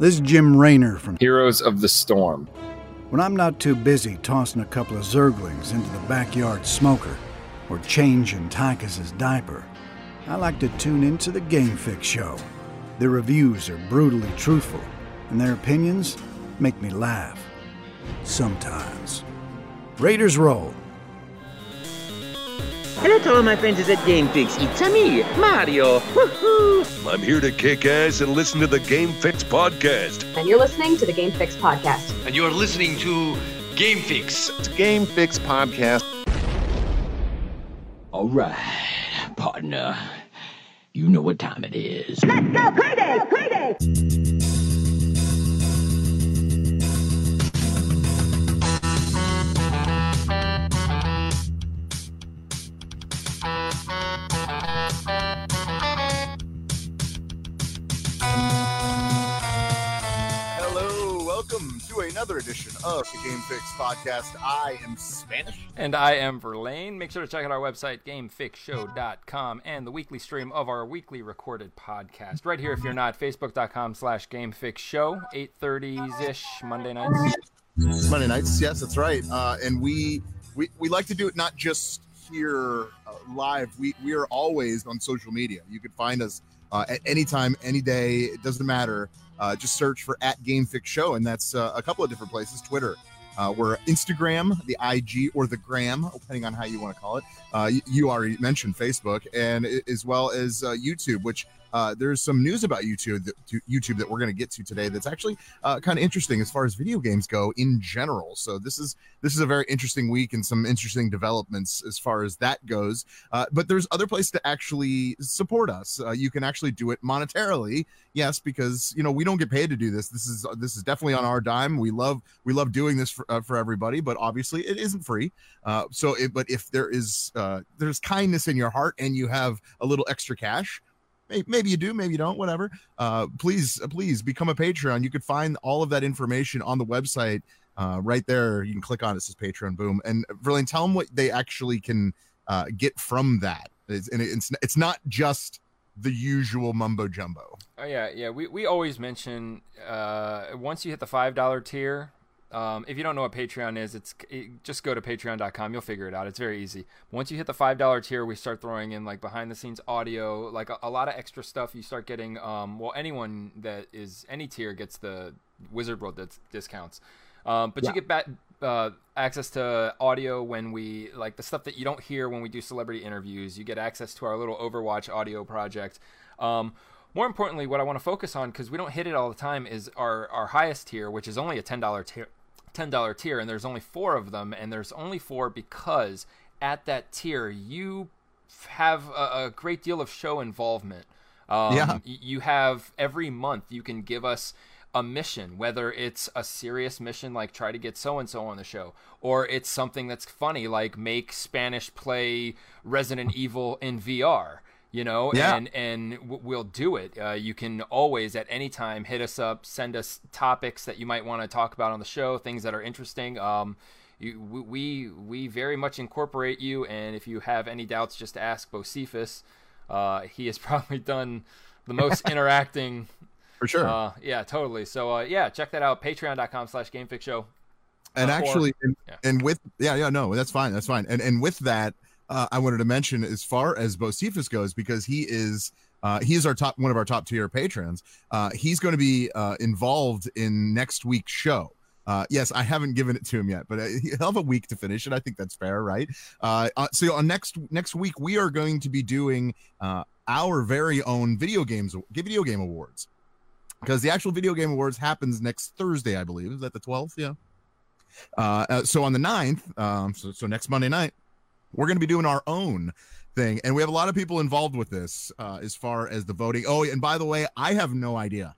This is Jim Raynor from Heroes of the Storm. When I'm not too busy tossing a couple of zerglings into the backyard smoker or changing Tychus's diaper, I like to tune into the Game Fix show. Their reviews are brutally truthful, and their opinions make me laugh. Sometimes. Raiders roll. Hello to all my friends at Game Fix. It's me, Mario. Woohoo! I'm here to kick ass and listen to the Game Fix podcast. And you're listening to the Game Fix podcast. And you're listening to Game Fix. It's Game Fix podcast. All right, partner. You know what time it is. Let's go crazy! Crazy! Another edition of the Game Fix podcast. I am Spanish. And I am Verlaine. Make sure to check out our website, gamefixshow.com, and the weekly stream of our weekly recorded podcast. Right here, if you're not, facebook.com slash gamefixshow, 8.30s-ish, Monday nights. Monday nights, yes, that's right. Uh, and we, we we like to do it not just here uh, live. We we are always on social media. You can find us uh, at any time, any day. It doesn't matter. Uh, just search for at Game Fix Show, and that's uh, a couple of different places. Twitter, uh, we're Instagram, the IG, or the Gram, depending on how you want to call it. Uh, you, you already mentioned Facebook, and as well as uh, YouTube, which uh, there's some news about YouTube YouTube that we're going to get to today. That's actually uh, kind of interesting as far as video games go in general. So this is this is a very interesting week and some interesting developments as far as that goes. Uh, but there's other places to actually support us. Uh, you can actually do it monetarily, yes, because you know we don't get paid to do this. This is this is definitely on our dime. We love we love doing this for, uh, for everybody, but obviously it isn't free. Uh, so, it, but if there is uh, there's kindness in your heart and you have a little extra cash maybe you do maybe you don't whatever. Uh please please become a patreon. You could find all of that information on the website uh right there. You can click on it, says patreon boom. And Verlaine, tell them what they actually can uh get from that. It's, and it's it's not just the usual mumbo jumbo. Oh, yeah, yeah. We, we always mention uh, once you hit the $5 tier, um, if you don't know what Patreon is, it's it, just go to patreon.com. You'll figure it out. It's very easy. Once you hit the five dollar tier, we start throwing in like behind the scenes audio, like a, a lot of extra stuff. You start getting um, well, anyone that is any tier gets the Wizard World dis- discounts, um, but Yeah. you get back uh, access to audio when we like the stuff that you don't hear when we do celebrity interviews. You get access to our little Overwatch audio project. Um, more importantly, what I want to focus on because we don't hit it all the time is our our highest tier, which is only a ten dollar tier. $10 tier and there's only four of them and there's only four because at that tier you have a, a great deal of show involvement um, Yeah. you have every month you can give us a mission whether it's a serious mission like try to get so and so on the show or it's something that's funny like make spanish play resident evil in vr you know Yeah. and and we'll do it. Uh, you can always at any time hit us up send us topics that you might want to talk about on the show things that are interesting. Um, you, we- we very much incorporate you and if you have any doubts just ask Bocephus. Uh, he has probably done the most interacting for sure. uh, yeah totally. So uh, yeah check that out patreon.com slash gamefix show. And uh, actually and, yeah. and with yeah yeah no that's fine that's fine. And and with that uh, i wanted to mention as far as bocephus goes because he is uh, he is our top one of our top tier patrons uh, he's going to be uh, involved in next week's show uh, yes, I haven't given it to him yet, but uh, he'll have a week to finish it. I think that's fair, right? Uh, so on next next week, we are going to be doing our very own video games video game awards because the actual video game awards happens next Thursday, I believe. Is that the twelfth? Yeah. So on the 9th, um, so, so next Monday night, we're going to be doing our own thing. And we have a lot of people involved with this uh, as far as the voting. Oh, and by the way, I have no idea.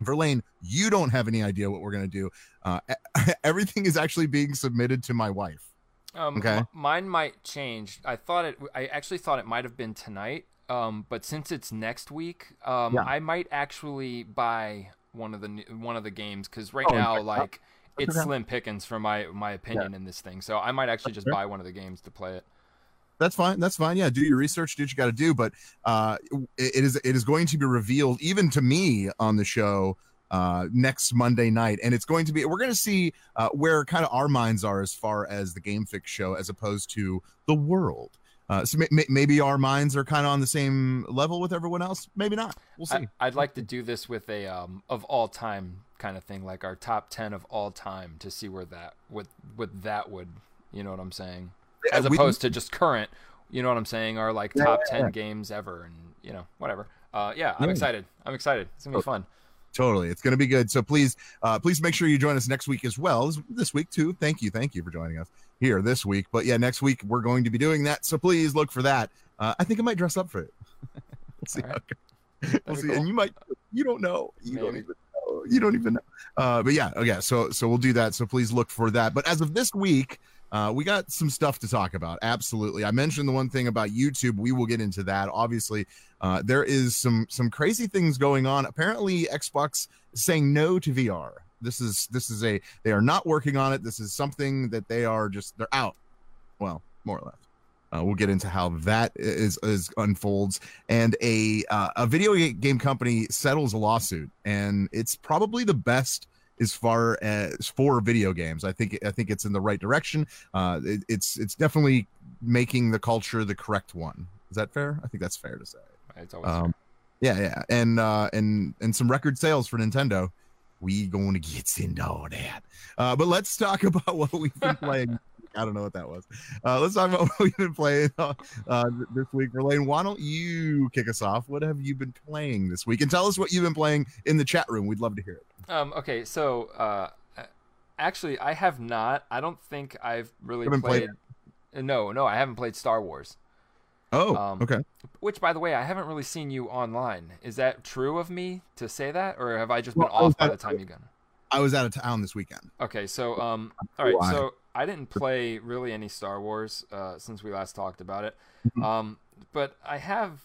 Verlaine, you don't have any idea what we're going to do. Uh, everything is actually being submitted to my wife. Um, Okay. m- mine might change. I thought it. I actually thought it might have been tonight. Um, but since it's next week, um, Yeah. I might actually buy one of the one of the games because right Oh, now, like, it's slim pickings for my my opinion in this thing. So I might actually just buy one of the games to play it. That's fine. That's fine. Yeah, do your research, do what you got to do. But uh, it, it is it is going to be revealed even to me on the show uh, next Monday night, and it's going to be we're going to see uh, where kind of our minds are as far as the Game Fix show as opposed to the world. Uh, so may- may- maybe our minds are kind of on the same level with everyone else. Maybe not. We'll see. I, would like to do this with a um, of all time kind of thing, like our top ten of all time, to see where that what what that would, you know what I'm saying, as we- opposed to just current, you know what I'm saying, or like top yeah, ten yeah. games ever, and you know whatever. Uh, yeah, I'm Yeah. excited. I'm excited. It's gonna be fun. totally it's going to be good so please uh please make sure you join us next week as well this, this week too thank you thank you for joining us here this week but yeah next week we're going to be doing that so please look for that uh i think i might dress up for it we'll see, right. how it goes. We'll see. cool. and you might you don't know you don't even you don't even know uh but yeah okay so so we'll do that so please look for that but as of this week uh, we got some stuff to talk about. Absolutely. I mentioned the one thing about YouTube. We will get into that. Obviously, uh, there is some some crazy things going on. Apparently, Xbox saying no to VR. This is this is a they are not working on it. This is something that they are just they're out. Well, more or less. Uh, we'll get into how that is, is unfolds. And a uh, a video game company settles a lawsuit, and it's probably the best as far as for video games. I think I think it's in the right direction. Uh, it, it's it's definitely making the culture the correct one. Is that fair? I think that's fair to say. It's always Um, yeah, yeah, and uh, and and some record sales for Nintendo. We going to get into all that. Uh, but let's talk about what we've been playing. I don't know what that was. Uh, let's talk about what we've been playing uh, uh, this week. Verlaine, why don't you kick us off? What have you been playing this week? And tell us what you've been playing in the chat room. We'd love to hear it. Um, okay, so uh, actually, I have not. I don't think I've really played played. No, no, I haven't played Star Wars. Oh, Um, okay. Which, by the way, I haven't really seen you online. Is that true of me to say that, or have I just been Well, off by the time you got? I was out of town this weekend. Okay, so um, all right, so I didn't play really any Star Wars uh, since we last talked about it, Mm-hmm. um, but I have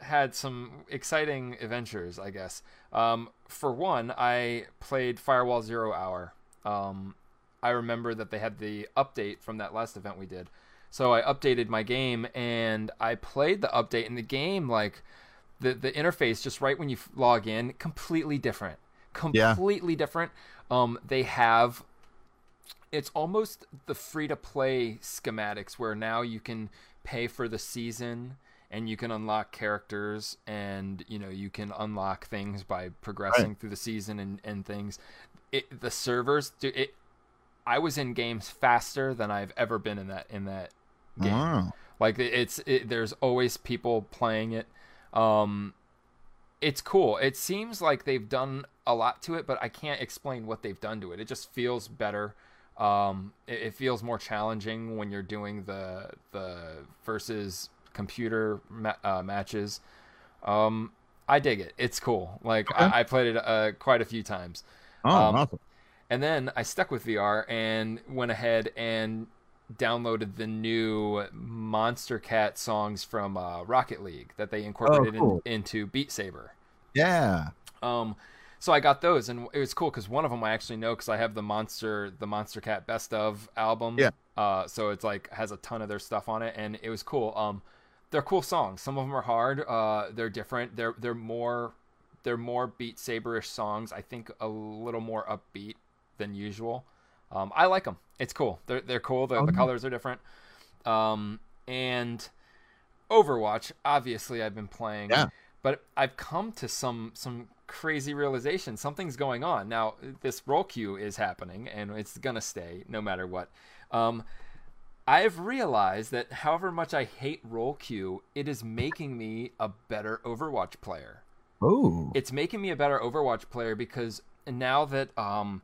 had some exciting adventures, I guess. Um, for one, I played Firewall Zero Hour. Um, I remember that they had the update from that last event we did, so I updated my game and I played the update, and the game like the the interface just right when you log in completely different Yeah. completely different um they have it's almost the free to play schematics where now you can pay for the season and you can unlock characters and you know you can unlock things by progressing through the season and, and things. It, the servers do it i was in games faster than i've ever been in that in that game. Wow. like it's it, there's always people playing it. Um it's cool. It seems like they've done a lot to it but i can't explain what they've done to it. It just feels better um it, it feels more challenging when you're doing the the versus computer ma- uh, matches um i dig it it's cool like I, I played it uh, quite a few times Oh, Um, awesome. and then I stuck with VR and went ahead and downloaded the new Monstercat songs from uh, Rocket League that they incorporated in- cool. into Beat Saber. Yeah. Um, so I got those, and it was cool because one of them I actually know because I have the Monster the Monstercat Best of album. Yeah. Uh, so it's like has a ton of their stuff on it, and it was cool. Um, they're cool songs. Some of them are hard. Uh, they're different. They're they're more they're more Beat Saber-ish songs. I think a little more upbeat than usual. Um, I like them. It's cool. They're they're cool. The, the colors are different. Um, and Overwatch, obviously, I've been playing. Yeah. But I've come to some some crazy realization. Something's going on now. This role queue is happening, and it's gonna stay no matter what. Um, I've realized that however much I hate role queue, it is making me a better Overwatch player Oh. it's making me a better Overwatch player because now that um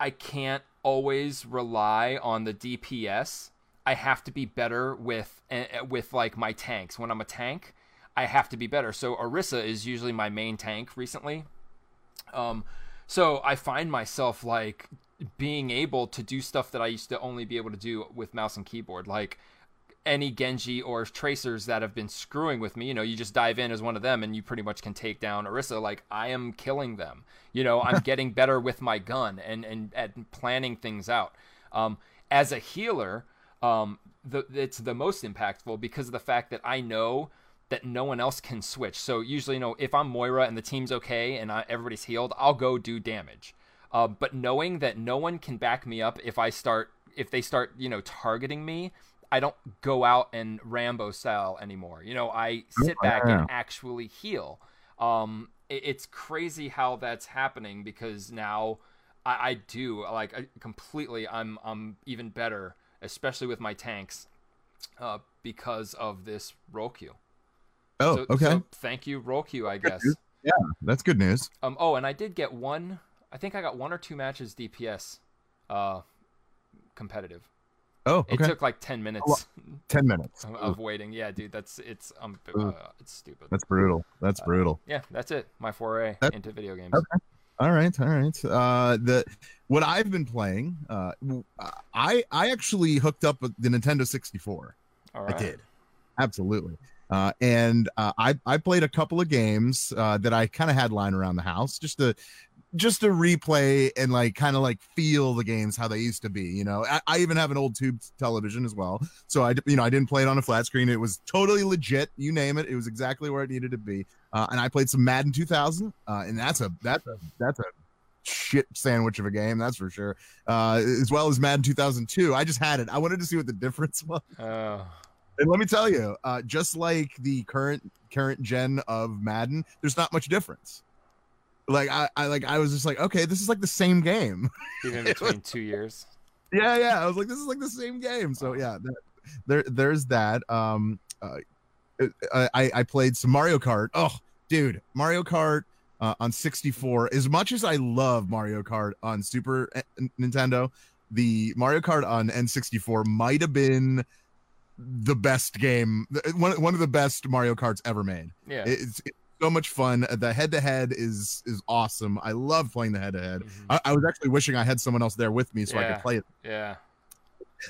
I can't always rely on the DPS, I have to be better with uh, with like my tanks. When I'm a tank, I have to be better. So Orisa is usually my main tank recently. Um so I find myself like being able to do stuff that I used to only be able to do with mouse and keyboard like any Genji or tracers that have been screwing with me, you know, you just dive in as one of them and you pretty much can take down Orisa. Like I am killing them. You know, I'm getting better with my gun and and at planning things out. Um, as a healer, um, the, it's the most impactful because of the fact that I know that no one else can switch. So usually, you know, if I'm Moira and the team's okay and I, everybody's healed, I'll go do damage. Uh, but knowing that no one can back me up if I start, if they start, you know, targeting me, I don't go out and Rambo style anymore. You know, I sit back and actually heal. Um, it, it's crazy how that's happening because now I, I do like I, completely. I'm I'm even better, especially with my tanks, uh, because of this role queue. Oh, So- okay. so thank you, role queue. I guess. yeah, that's good news. Um. Oh, and I did get one. I think I got one or two matches DPS, uh, competitive. Oh, okay. It took like ten minutes Ten minutes. of, of waiting. Yeah, dude, that's it's um uh, it's stupid. That's brutal. That's brutal. Yeah, that's it. My foray That- into video games. Okay. All right, all right. Uh, the what I've been playing, uh, I I actually hooked up with the Nintendo 64. All I did, absolutely. Uh, and uh, I I played a couple of games uh, that I kind of had lying around the house just to just to replay and like kind of like feel the games how they used to be. You know, I, I even have an old tube television as well, so i you know I didn't play it on a flat screen. It was totally legit. You name it, it was exactly where it needed to be. Uh, and I played some Madden 2000, uh, and that's a that's a that's a shit sandwich of a game, that's for sure. Uh, as well as Madden 2002. I just had it. I wanted to see what the difference was. Oh, And let me tell you, uh, just like the current current gen of Madden, there's not much difference. Like I, I like I was just like, okay, this is like the same game. even between two years. yeah, yeah. I was like, this is like the same game. So yeah, that, there there's that. Um, uh, I I played some Mario Kart. Oh, dude, Mario Kart uh, on 64. As much as I love Mario Kart on Super N- Nintendo, the Mario Kart on N64 might have been the best game, one one of the best Mario Karts ever made. Yeah. It's, it's so much fun. The head to head is is awesome. I love playing the head to head. I was actually wishing I had someone else there with me so I could play it. Yeah.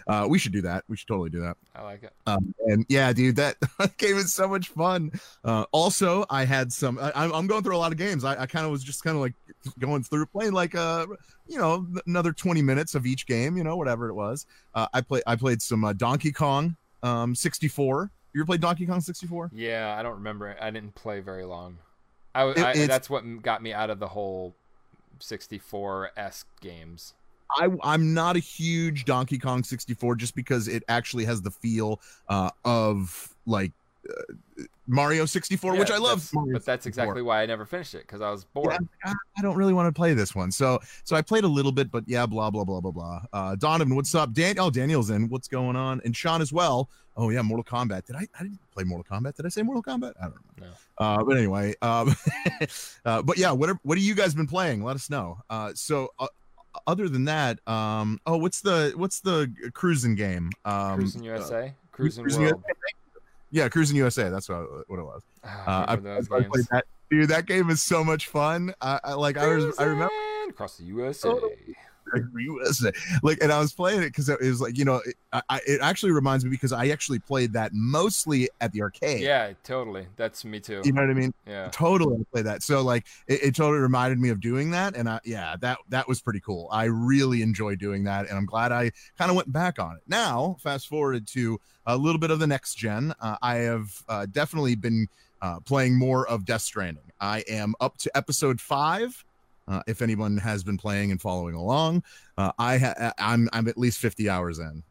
Uh, we should do that. We should totally do that. I like it. Um, and yeah, dude, that game is so much fun. Uh, also, I had some. I, I'm I'm going through a lot of games. I, I kind of was just kind of like going through playing like uh you know another 20 minutes of each game. You know whatever it was. Uh, I play I played some uh, Donkey Kong um 64. You ever played Donkey Kong 64? Yeah, I don't remember. I didn't play very long. I, It- I- that's what got me out of the whole 64 esque games. I I'm not a huge Donkey Kong 64 just because it actually has the feel uh of like Mario 64, which I love. Mario but that's 64. exactly why I never finished it because I was bored. Yeah, I don't really want to play this one. So so I played a little bit, but yeah, blah blah blah blah blah. Uh, Donovan, what's up? Dan, oh Daniel's in. What's going on? And Sean as well. Oh yeah, Mortal Kombat. Did I? I didn't play Mortal Kombat. Did I say Mortal Kombat? I don't know. No. Uh, but anyway, um, uh, but yeah, what are, what have you guys been playing? Let us know. Uh, so uh, other than that, um, oh, what's the what's the cruising game? Um, Cruising uh, USA, Cruising Cruis'n World. USA? Yeah, Cruis'n USA. That's what, what it was. Ah, Uh, I, I played that. Dude, that game is so much fun. I, I like. I was. I remember. Across the USA. USA. Like, and I was playing it because it was like, you know, it, I, it actually reminds me because I actually played that mostly at the arcade. Yeah, totally. That's me too. You know what I mean? Yeah. Totally play that. So like, it, it totally reminded me of doing that, and I, yeah, that that was pretty cool. I really enjoy doing that, and I'm glad I kind of went back on it. Now, fast forward to a little bit of the next gen. Uh, I have uh, definitely been uh, playing more of Death Stranding. I am up to episode five. Uh, if anyone has been playing and following along, uh, I ha- I'm I'm at least 50 hours in.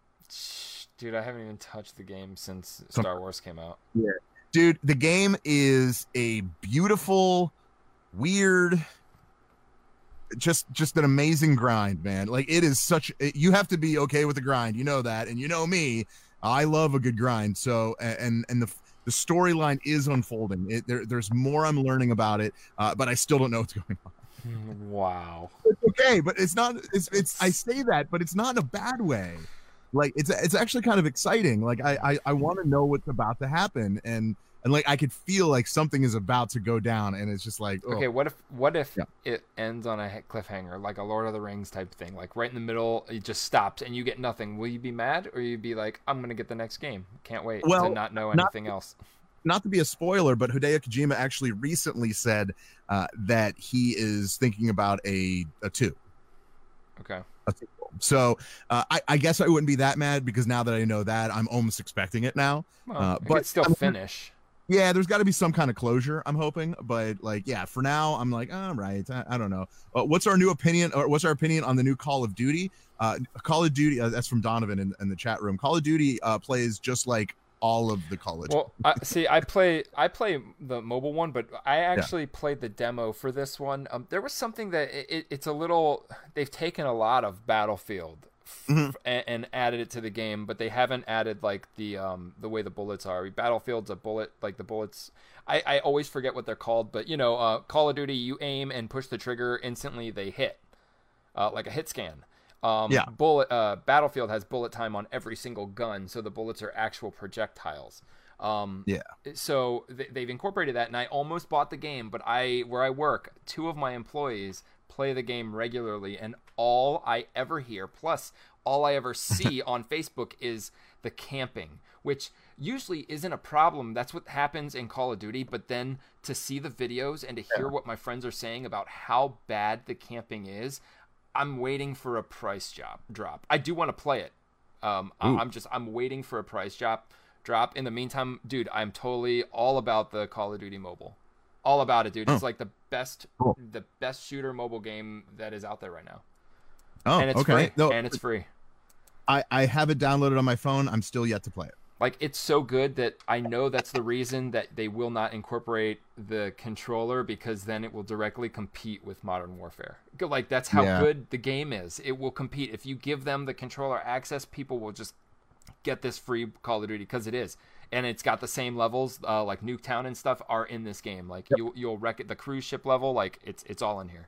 Dude, I haven't even touched the game since Star Wars came out. Yeah. dude the game is a beautiful weird just just an amazing grind man. Like it is such you have to be okay with the grind. You know that and you know me. I love a good grind. So and and the the storyline is unfolding. It, there, there's more i'm learning about it uh, but i still don't know what's going on Wow. it's okay but it's not it's it's i say that but it's not in a bad way like it's it's actually kind of exciting like i i, I want to know what's about to happen and and like i could feel like something is about to go down and it's just like oh, Okay, what if what if Yeah. it ends on a cliffhanger, like a Lord of the Rings type thing, like right in the middle, it just stops and you get nothing? Will you be mad, or you be like, I'm gonna get the next game? Can't wait Well, to not know not- anything else. not to be a spoiler but hideo kojima actually recently said uh, that he is thinking about a a two Okay. a so uh, I, I guess i wouldn't be that mad because now that i know that i'm almost expecting it now Well, Uh, but still I'm- finish. yeah, there's got to be some kind of closure. I'm hoping, but like, yeah, for now, I'm like, all right, I, I don't know. Uh, what's our new opinion, or what's our opinion on the new Call of Duty? Uh, Call of Duty. Uh, that's from Donovan in, in the chat room. Call of Duty uh, plays just like all of the college. Well, I, see, I play I play the mobile one, but I actually yeah. played the demo for this one. Um, there was something that it, it's a little. They've taken a lot of Battlefield mm-hmm. and, and, added it to the game, but they haven't added like the um the way the bullets are. Battlefield's a bullet like the bullets. I, I always forget what they're called, but you know, uh, Call of Duty, you aim and push the trigger instantly, they hit, uh, like a hit scan. Um, yeah. Bullet uh, Battlefield has bullet time on every single gun, so the bullets are actual projectiles. Um, yeah. So th- they've incorporated that, and I almost bought the game, but I where I work, two of my employees play the game regularly, and all I ever hear, plus all I ever see on Facebook, is the camping, which usually isn't a problem. That's what happens in Call of Duty. But then to see the videos and to hear what my friends are saying about how bad the camping is, I'm waiting for a price job drop. I do want to play it. Um, I'm just I'm waiting for a price drop. Drop. In the meantime, dude, I'm totally all about the Call of Duty mobile. All about it, dude. It's like the best cool. the best shooter mobile game that is out there right now. Oh, and it's okay. Free. No, and it's free. I I have it downloaded on my phone. I'm still yet to play it. Like it's so good that I know that's the reason that they will not incorporate the controller because then it will directly compete with Modern Warfare. Like that's how yeah. good the game is. It will compete if you give them the controller access. People will just get this free Call of Duty because it is, and it's got the same levels uh, like Nuketown and stuff are in this game. Like yep. you you'll wreck it. The cruise ship level, like it's it's all in here.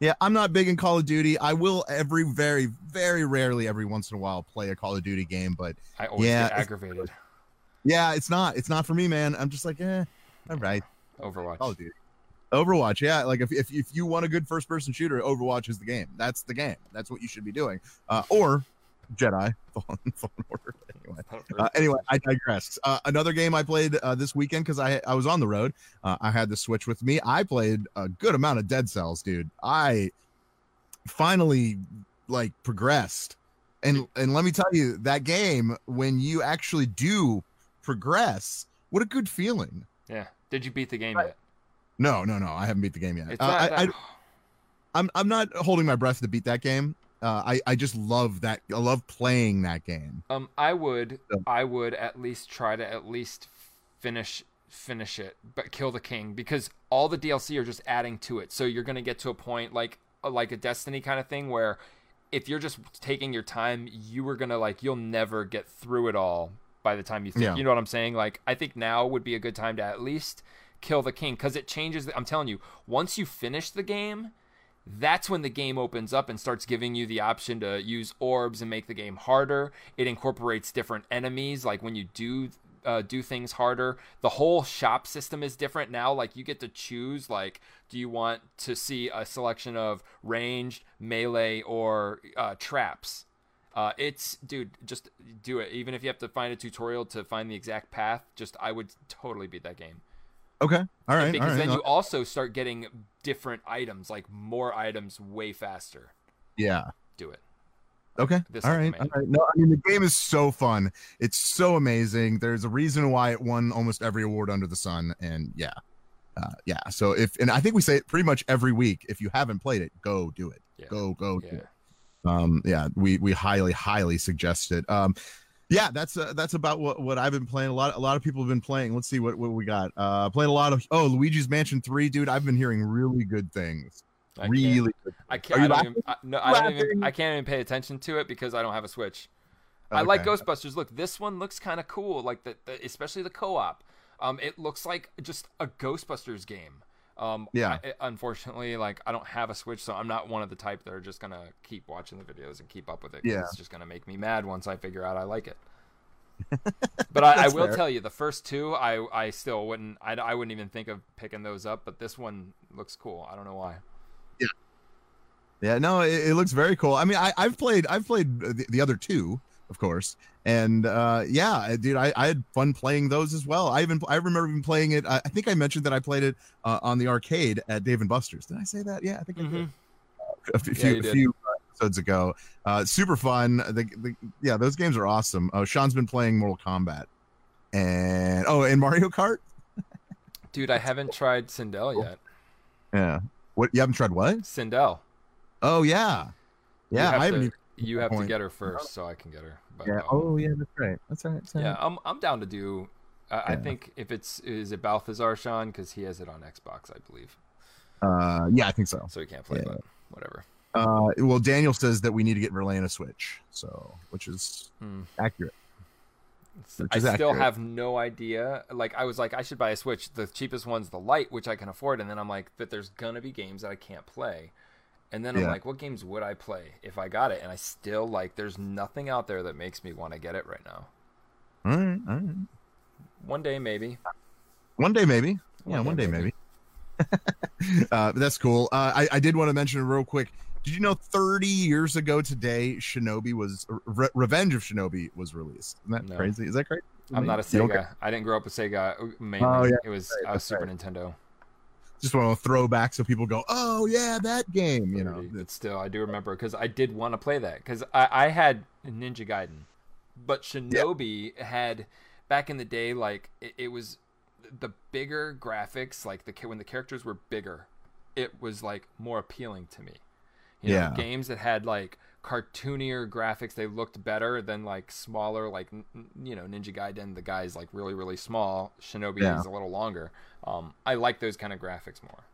Yeah, I'm not big in Call of Duty. I will every very, very rarely, every once in a while, play a Call of Duty game. But I always yeah, get aggravated. Yeah, it's not. It's not for me, man. I'm just like, eh, all right. Overwatch. Call of Duty. Overwatch, yeah. Like if, if, if you want a good first person shooter, Overwatch is the game. That's the game. That's what you should be doing. Uh, or Jedi Fallen, Fallen Order. Anyway, uh, anyway, I digress. Uh, another game I played uh, this weekend because I I was on the road. Uh, I had the Switch with me. I played a good amount of Dead Cells, dude. I finally like progressed, and and let me tell you that game when you actually do progress, what a good feeling. Yeah. Did you beat the game yet? No, no, no. I haven't beat the game yet. Uh, I, I, I'm I'm not holding my breath to beat that game uh, I I just love that. I love playing that game. Um, I would so. I would at least try to at least finish finish it, but kill the king because all the DLC are just adding to it. So you're gonna get to a point like uh, like a Destiny kind of thing where if you're just taking your time, you are gonna like you'll never get through it all by the time you think. Yeah. You know what I'm saying? Like I think now would be a good time to at least kill the king because it changes. The, I'm telling you, once you finish the game that's when the game opens up and starts giving you the option to use orbs and make the game harder. It incorporates different enemies, like when you do uh, do things harder. The whole shop system is different now. Like you get to choose, like, do you want to see a selection of ranged, melee, or uh, traps? Uh, it's dude, just do it. Even if you have to find a tutorial to find the exact path, just I would totally beat that game. Okay. All right. Because all right. then you also start getting different items, like more items way faster. Yeah. Do it. Okay. This all right. All right. No, I mean the game is so fun. It's so amazing. There's a reason why it won almost every award under the sun, and yeah, uh, yeah. So if and I think we say it pretty much every week. If you haven't played it, go do it. Yeah. Go go yeah. do it. Um, yeah, we we highly highly suggest it. Um, yeah, that's uh, that's about what, what I've been playing. A lot a lot of people have been playing. Let's see what, what we got. Uh, playing a lot of oh Luigi's Mansion Three, dude. I've been hearing really good things. I really can't, good. I can't. I, don't even, I, no, I don't even. I can't even pay attention to it because I don't have a Switch. Okay. I like Ghostbusters. Look, this one looks kind of cool. Like the, the especially the co-op. Um, it looks like just a Ghostbusters game. Um, yeah. I, unfortunately, like I don't have a Switch, so I'm not one of the type that are just gonna keep watching the videos and keep up with it. Yeah. It's just gonna make me mad once I figure out I like it. but I, I will fair. tell you, the first two, I I still wouldn't, I, I wouldn't even think of picking those up. But this one looks cool. I don't know why. Yeah. Yeah. No, it, it looks very cool. I mean, I I've played I've played the, the other two of course. And uh, yeah, dude, I, I had fun playing those as well. I even I remember even playing it. I, I think I mentioned that I played it uh, on the arcade at Dave and Buster's. Did I say that? Yeah, I think mm-hmm. I did. Uh, a few, yeah, a few episodes ago. Uh, super fun. The, the, yeah, those games are awesome. Uh, Sean's been playing Mortal Kombat. and oh, and Mario Kart. Dude, I haven't tried Sindel yet. Yeah. What you haven't tried? What? Sindel. Oh yeah, yeah. have I haven't. to, even- you have to get her first, so I can get her. But, yeah. um, Oh yeah, that's right. That's right. That's right. yeah, I'm I'm down to do. I I think if it's is it Balthazar Sean because he has it on Xbox, I believe, Uh, yeah, I think so. so he can't play. Yeah. But whatever. Uh, well, Daniel says that we need to get Verlaine a Switch, so which is Hmm. accurate. Which I still accurate. have no idea. Like I was like, I should buy a Switch. The cheapest one's the light, which I can afford, and then I'm like, that there's gonna be games that I can't play. And then I'm like, what games would I play if I got it? And I still like, there's nothing out there that makes me want to get it right now. All right, all right. One day maybe. One day maybe. Yeah, One one day day maybe. maybe. uh, that's cool. Uh, I, I did want to mention real quick. Did you know 30 years ago today, Shinobi was Re- Revenge of Shinobi was released? Isn't that No. crazy? Is that crazy? I'm not a Sega. don't? I didn't grow up with Sega. uh, Mainly, Oh, yeah, it was right, I was Super right. Nintendo. Just want to throw back so people go, "Oh yeah, that game." You know, but it's still, I do remember because I did want to play that because I, I had Ninja Gaiden, but Shinobi had back in the day like it, it was the bigger graphics, like the when the characters were bigger, it was like more appealing to me. You know, Yeah. games that had like cartoonier graphics, they looked better than like smaller, like you know Ninja Gaiden. The guy's like really really small. Shinobi Yeah. is a little longer. Um, I like those kind of graphics more.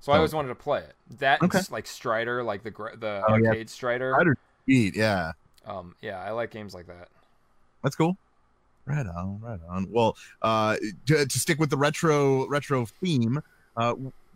So I Oh. always wanted to play it. That Okay. like Strider, like the the Oh, yeah. arcade Strider. Strider. Sweet, yeah, Um, yeah, I like games like that. that's cool. Right on, right on. Well, uh, to, to stick with the retro retro theme, uh,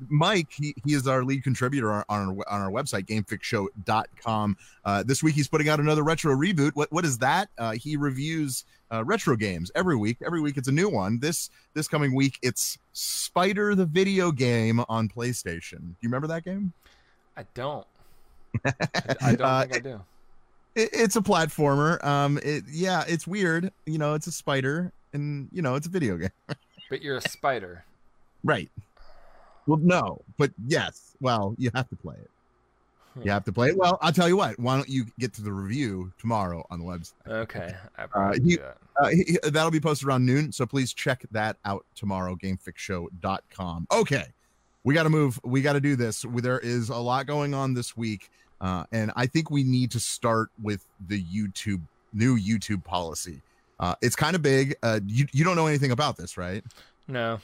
Mike, he, he is our lead contributor on, on, our, on our website, gamefixshow.com. Uh, this week he's putting out another retro reboot. What what is that? Uh, he reviews uh, retro games every week. Every week it's a new one. This this coming week it's Spider the video game on PlayStation. Do you remember that game? I don't. I, I don't Uh, think I do. it, it's a platformer. Um, it yeah, it's weird. You know, it's a spider, and you know, it's a video game. But you're a spider. Right. Well, no, but yes. Well, you have to play it. You have to play it. Well, I'll tell you what. Why don't you get to the review tomorrow on the website? Okay, you- that. Uh, he- that'll be posted around noon, so please check that out tomorrow. GameFixShow.com. Okay, we got to move. We got to do this. There is a lot going on this week, uh, and I think we need to start with the YouTube new YouTube policy. Uh, it's kind of big. Uh, you you don't know anything about this, right? No.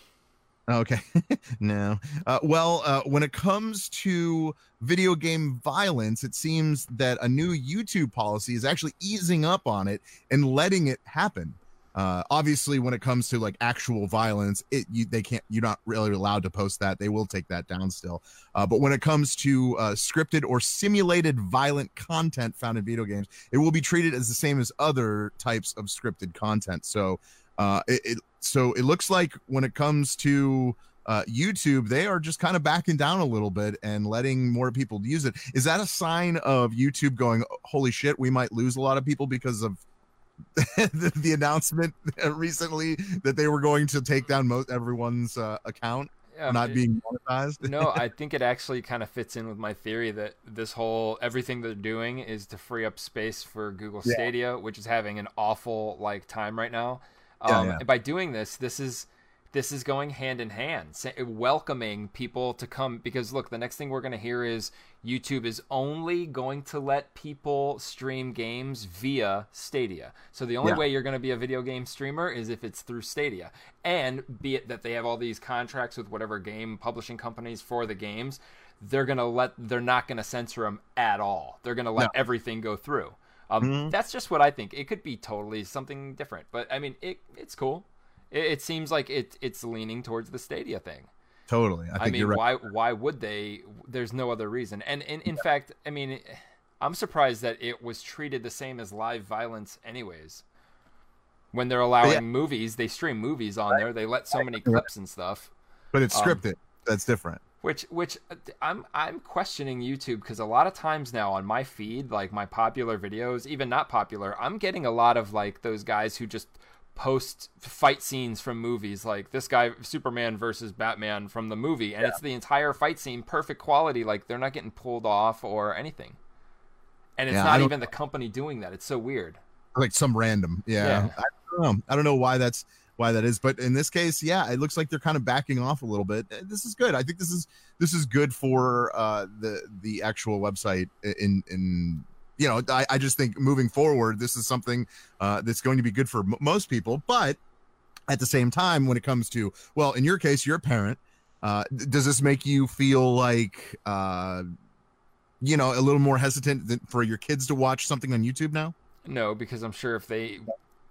Okay. no. Uh, well, uh, when it comes to video game violence, it seems that a new YouTube policy is actually easing up on it and letting it happen. Uh, obviously, when it comes to like actual violence, it you they can't you're not really allowed to post that. They will take that down still. Uh, but when it comes to uh, scripted or simulated violent content found in video games, it will be treated as the same as other types of scripted content. So uh, it, it so it looks like when it comes to uh, YouTube, they are just kind of backing down a little bit and letting more people use it. Is that a sign of YouTube going, "Holy shit, we might lose a lot of people because of the, the announcement recently that they were going to take down most everyone's uh, account Yeah, not it- being monetized?" no, I think it actually kind of fits in with my theory that this whole everything they're doing is to free up space for Google Yeah. Stadia, which is having an awful like time right now. Yeah, Um, yeah. And by doing this, this is this is going hand in hand, welcoming people to come because look, the next thing we're going to hear is YouTube is only going to let people stream games via Stadia. So the only Yeah. way you're going to be a video game streamer is if it's through Stadia. And be it that they have all these contracts with whatever game publishing companies for the games, they're going to let they're not going to censor them at all. They're going to let No. everything go through. Um, Mhm. That's just what I think. It could be totally something different, but I mean, it it's cool. It, it seems like it it's leaning towards the Stadia thing. Totally, I I, mean, right. why why would they? There's no other reason. And in, in fact, I mean, I'm surprised that it was treated the same as live violence, anyways. When they're allowing Yeah. movies, they stream movies on there. They let so many clips and stuff. But it's um, scripted. That's different. Which which uh, I'm I'm questioning YouTube because a lot of times now on my feed, like my popular videos, even not popular, I'm getting a lot of like those guys who just post fight scenes from movies, like this guy Superman versus Batman from the movie, and it's the entire fight scene, perfect quality, like they're not getting pulled off or anything. And it's Yeah, not even the company doing that. It's so weird. like some random yeah, Yeah. I, don't know. I don't know why that's why that is. But in this case, yeah, it looks like they're kind of backing off a little bit. Uh, This is good. I think this is this is good for uh, the the actual website. In in you know, I, I just think moving forward, this is something uh, that's going to be good for m- most people. But at the same time, when it comes to well, in your case, you're a parent. Uh, does this make you feel like uh, you know a little more hesitant for your kids to watch something on YouTube now? No, because I'm sure if they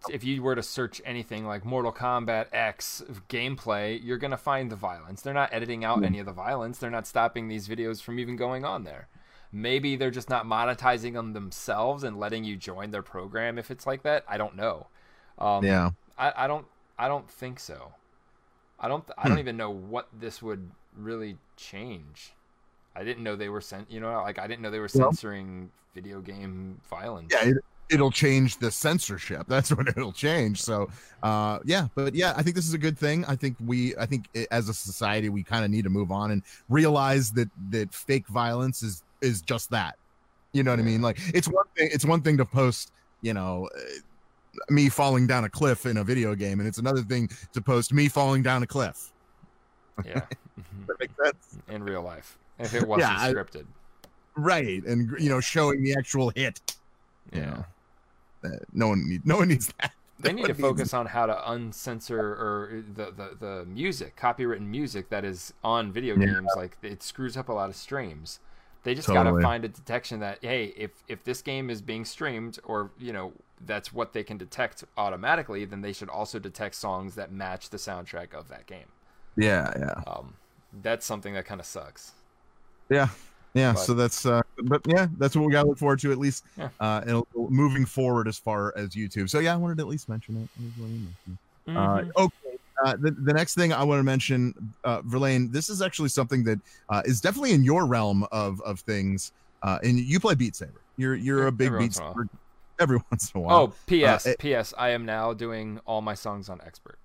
if you were to search anything like Mortal Kombat X gameplay, you're going to find the violence. They're not editing out any of the violence. They're not stopping these videos from even going on there. Maybe they're just not monetizing them themselves and letting you join their program if it's like that. I don't know. Um, Yeah. I, I don't. I don't think so. I don't. I don't even know what this would really change. I didn't know they were sent. You know, like I didn't know they were Well- censoring video game violence. yeah it, it'll change the censorship. That's what it'll change. So uh yeah but yeah i think this is a good thing. I think we i think i as a society we kind of need to move on and realize that that fake violence is is just that. You know what i mean? Like it's one thing it's one thing to post you know uh, me falling down a cliff in a video game and it's another thing to post me falling down a cliff. Yeah. Mhm. that makes sense. In real life if it wasn't Yeah, I- scripted. right and you know showing the actual hit. Yeah. Uh, no one need no one needs that They need to focus on how to uncensor or the, the, the music, copywritten music that is on video Yeah. games. Like it screws up a lot of streams. They just got to find a detection that hey, if if this game is being streamed or you know that's what they can detect automatically, then they should also detect songs that match the soundtrack of that game. yeah yeah Um, that's something that kind of sucks. Yeah. Yeah. But- so that's uh but yeah, that's what we gotta look forward to at least Yeah. uh moving forward as far as YouTube. So yeah, I wanted to at least mention it. I just wanted to mention it. Mhm. Uh, okay. Uh, the, the next thing I want to mention, uh, Verlaine, this is actually something that uh, is definitely in your realm of of things. Uh, and you play Beat Saber. You're you're a big Beat in a while. Saber. Every once in a while. Oh, P.S. Uh, it- P.S. I am now doing all my songs on Expert.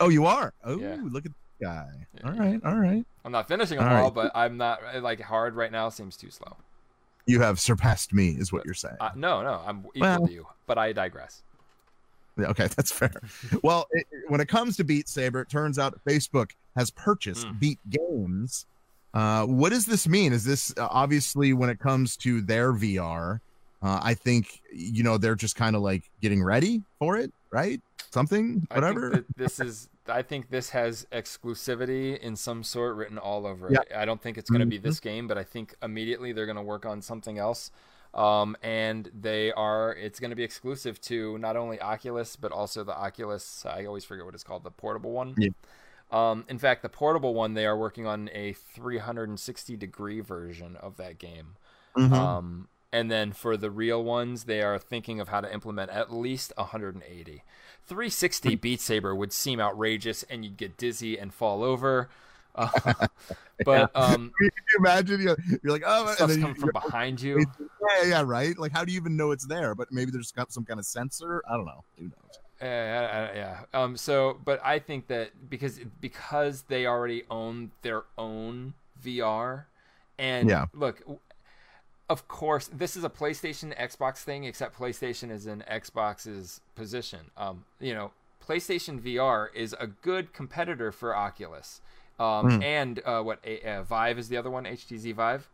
oh, you are. Oh, Yeah. look at guy. Yeah, All yeah. right, all right. I'm not finishing them All all, right. but I'm not like hard right now. Seems too slow. You have surpassed me, is what you're saying. Uh, no, no, I'm equal Well- to you, but I digress. Okay, that's fair. well, it, when it comes to Beat Saber, it turns out Facebook has purchased Mm. Beat Games. Uh, what does this mean? Is this uh, obviously when it comes to their VR? Uh, I think you know they're just kind of like getting ready for it, right? Something, whatever. I think that this is. I think this has exclusivity in some sort written all over Yeah. it. I don't think it's going to be this game, but I think immediately they're going to work on something else. Um, and they are. It's going to be exclusive to not only Oculus but also the Oculus. I always forget what it's called, the portable one. Yeah. Um, in fact, the portable one, they are working on a 360 degree version of that game. Mhm. Um, and then for the real ones, they are thinking of how to implement at least 180. 360 Beat Saber would seem outrageous, and you'd get dizzy and fall over. Uh, but um, Can you imagine? You're, you're like, oh, stuff's coming from behind you. yeah, yeah, right. Like, how do you even know it's there? But maybe there's got some kind of sensor. I don't know. Who knows? Yeah, yeah, yeah. Um, so, but I think that because because they already own their own VR, and Yeah. look, of course, this is a PlayStation Xbox thing, except PlayStation is in Xbox's position. Um, you know, PlayStation VR is a good competitor for Oculus, um, Mm. and uh, what a, uh, Vive is the other one, HTC Vive.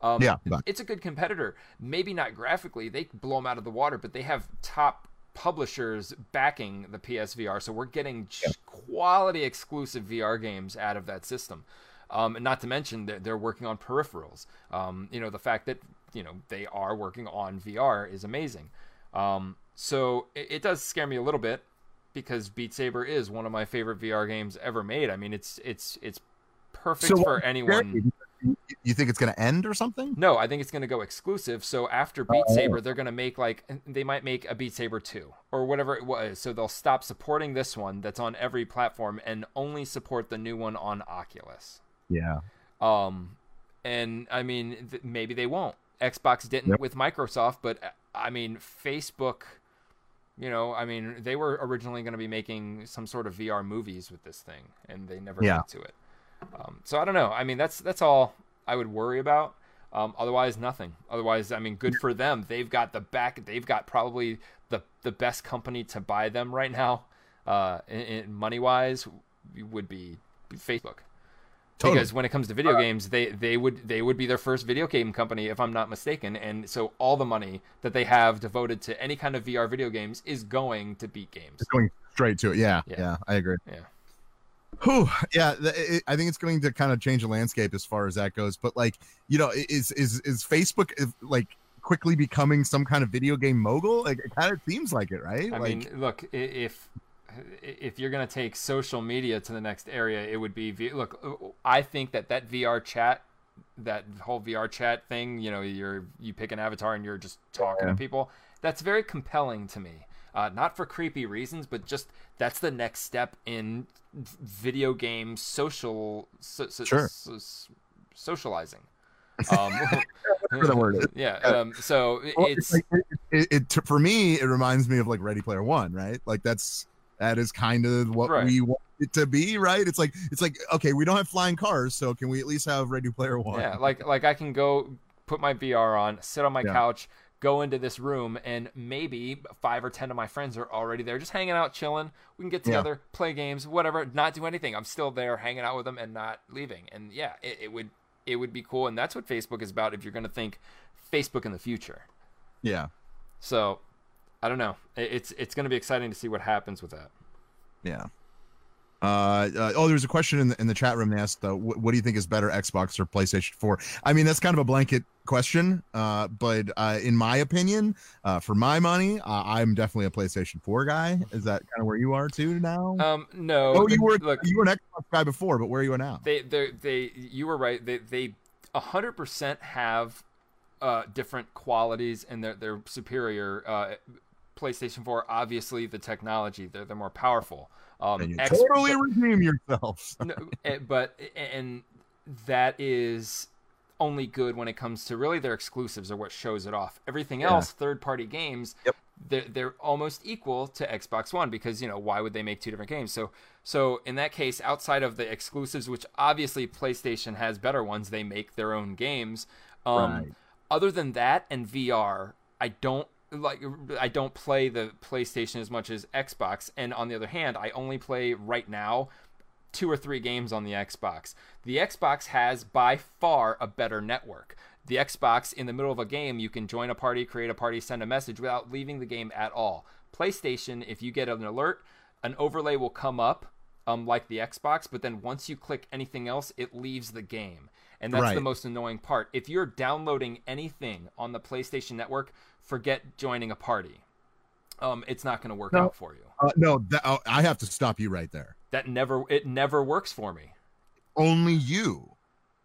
Um, Yeah, but- it's a good competitor. Maybe not graphically, they blow them out of the water, but they have top publishers backing the PSVR, so we're getting j- quality exclusive VR games out of that system. Um, and not to mention that they're working on peripherals. Um, you know, the fact that you know they are working on VR is amazing. Um, so it, it does scare me a little bit because Beat Saber is one of my favorite VR games ever made. I mean, it's it's it's perfect So for anyone. You, think it's going to end or something? No, I think it's going to go exclusive. So after Beat Oh. Saber, they're going to make like they might make a Beat Saber 2 or whatever it was. So they'll stop supporting this one that's on every platform and only support the new one on Oculus. Yeah. Um and I mean th- maybe they won't. Xbox didn't Yep. with Microsoft, but uh, I mean Facebook you know, I mean, they were originally going to be making some sort of VR movies with this thing, and they never Yeah. got to it. Um, so I don't know. I mean, that's that's all I would worry about. Um, otherwise, nothing. Otherwise, I mean, good for them. They've got the back. They've got probably the the best company to buy them right now. uh, money wise, would be Facebook. Totally. Because when it comes to video uh, games, they, they would they would be their first video game company, if I'm not mistaken. And so all the money that they have devoted to any kind of VR video games is going to beat games. It's going straight to it. Yeah, Yeah. yeah, I agree. Yeah. Whew, yeah, it, I think it's going to kind of change the landscape as far as that goes. But like, you know, is is is Facebook like quickly becoming some kind of video game mogul? Like, it kind of seems like it, right? I like, mean, look, if if you're gonna take social media to the next area, it would be V- look. uh, I think that that VR chat, that whole VR chat thing, you know, you're you pick an avatar and you're just talking to people. That's very compelling to me. Uh, not for creepy reasons, but just that's the next step in video game social so, so, Sure. so- socializing. Um, the word is. yeah. Um, so Well, it's like, it, it, it for me it reminds me of like ready player one right like that's that is kind of what Right. we want it to be right it's like it's like okay we don't have flying cars so can we at least have ready player one Yeah, like like I can go put my VR on, sit on my Yeah. couch, go into this room, and maybe five or ten of my friends are already there, just hanging out, chilling. We can get Yeah. together, play games, whatever, not do anything. I'm still there, hanging out with them, and not leaving. And yeah, it, it would it would be cool, and that's what Facebook is about. If you're going to think Facebook in the future, yeah so I don't know. It's it's going to be exciting to see what happens with that. yeah. Uh, uh oh there's a question in the, in the chat room they asked uh, what, what do you think is better xbox or playstation 4 i mean that's kind of a blanket question uh but uh in my opinion uh for my money uh, i'm definitely a playstation 4 guy. Is that kind of where you are too now? Um, no, oh you were look, you were an xbox guy before but where are you now? They they they you were right. They they 100% have uh different qualities and they're they're superior uh PlayStation 4 obviously the technology they're they're more powerful um and you X- totally but- redeem yourself no, eh, but and that is only good when it comes to really their exclusives are what shows it off. Everything Yeah. else, third party games, Yep. they're, they're almost equal to Xbox One because you know why would they make two different games? So so in that case, outside of the exclusives, which obviously PlayStation has better ones, they make their own games. Um, Right. Other than that and VR, I don't like I don't play the PlayStation as much as Xbox. And on the other hand, I only play right now two or three games on the Xbox. The Xbox has by far a better network. The Xbox, in the middle of a game, you can join a party, create a party, send a message without leaving the game at all. PlayStation, if you get an alert, an overlay will come up, um, like the Xbox, but then once you click anything else, it leaves the game. And that's the most annoying part. If you're downloading anything on the PlayStation Network, forget joining a party. Um, it's not going to work No. out for you. Uh, no, that, oh, I have to stop you right there. That never it never works for me. Only you.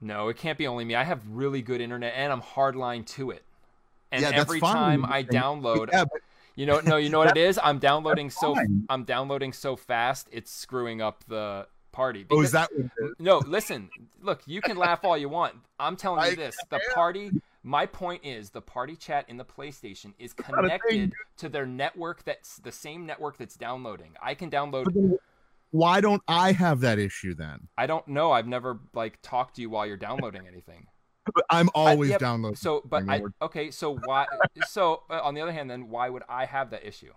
No, it can't be only me. I have really good internet and I'm hardline to it. And Yeah, every time I download, Yeah, but you know, no, you know what it is? I'm downloading so. I'm downloading so fast it's screwing up the party. oh, is that what it is? No, listen. Look, you can laugh all you want. I'm telling you this: the party. My point is, the party chat in the PlayStation is not a thing. connected to their network. That's the same network that's downloading. I can download. Why don't I have that issue then? I don't know. I've never like talked to you while you're downloading anything. But I'm always yeah, downloading. So, but I okay. So why? So uh, on the other hand, then why would I have that issue?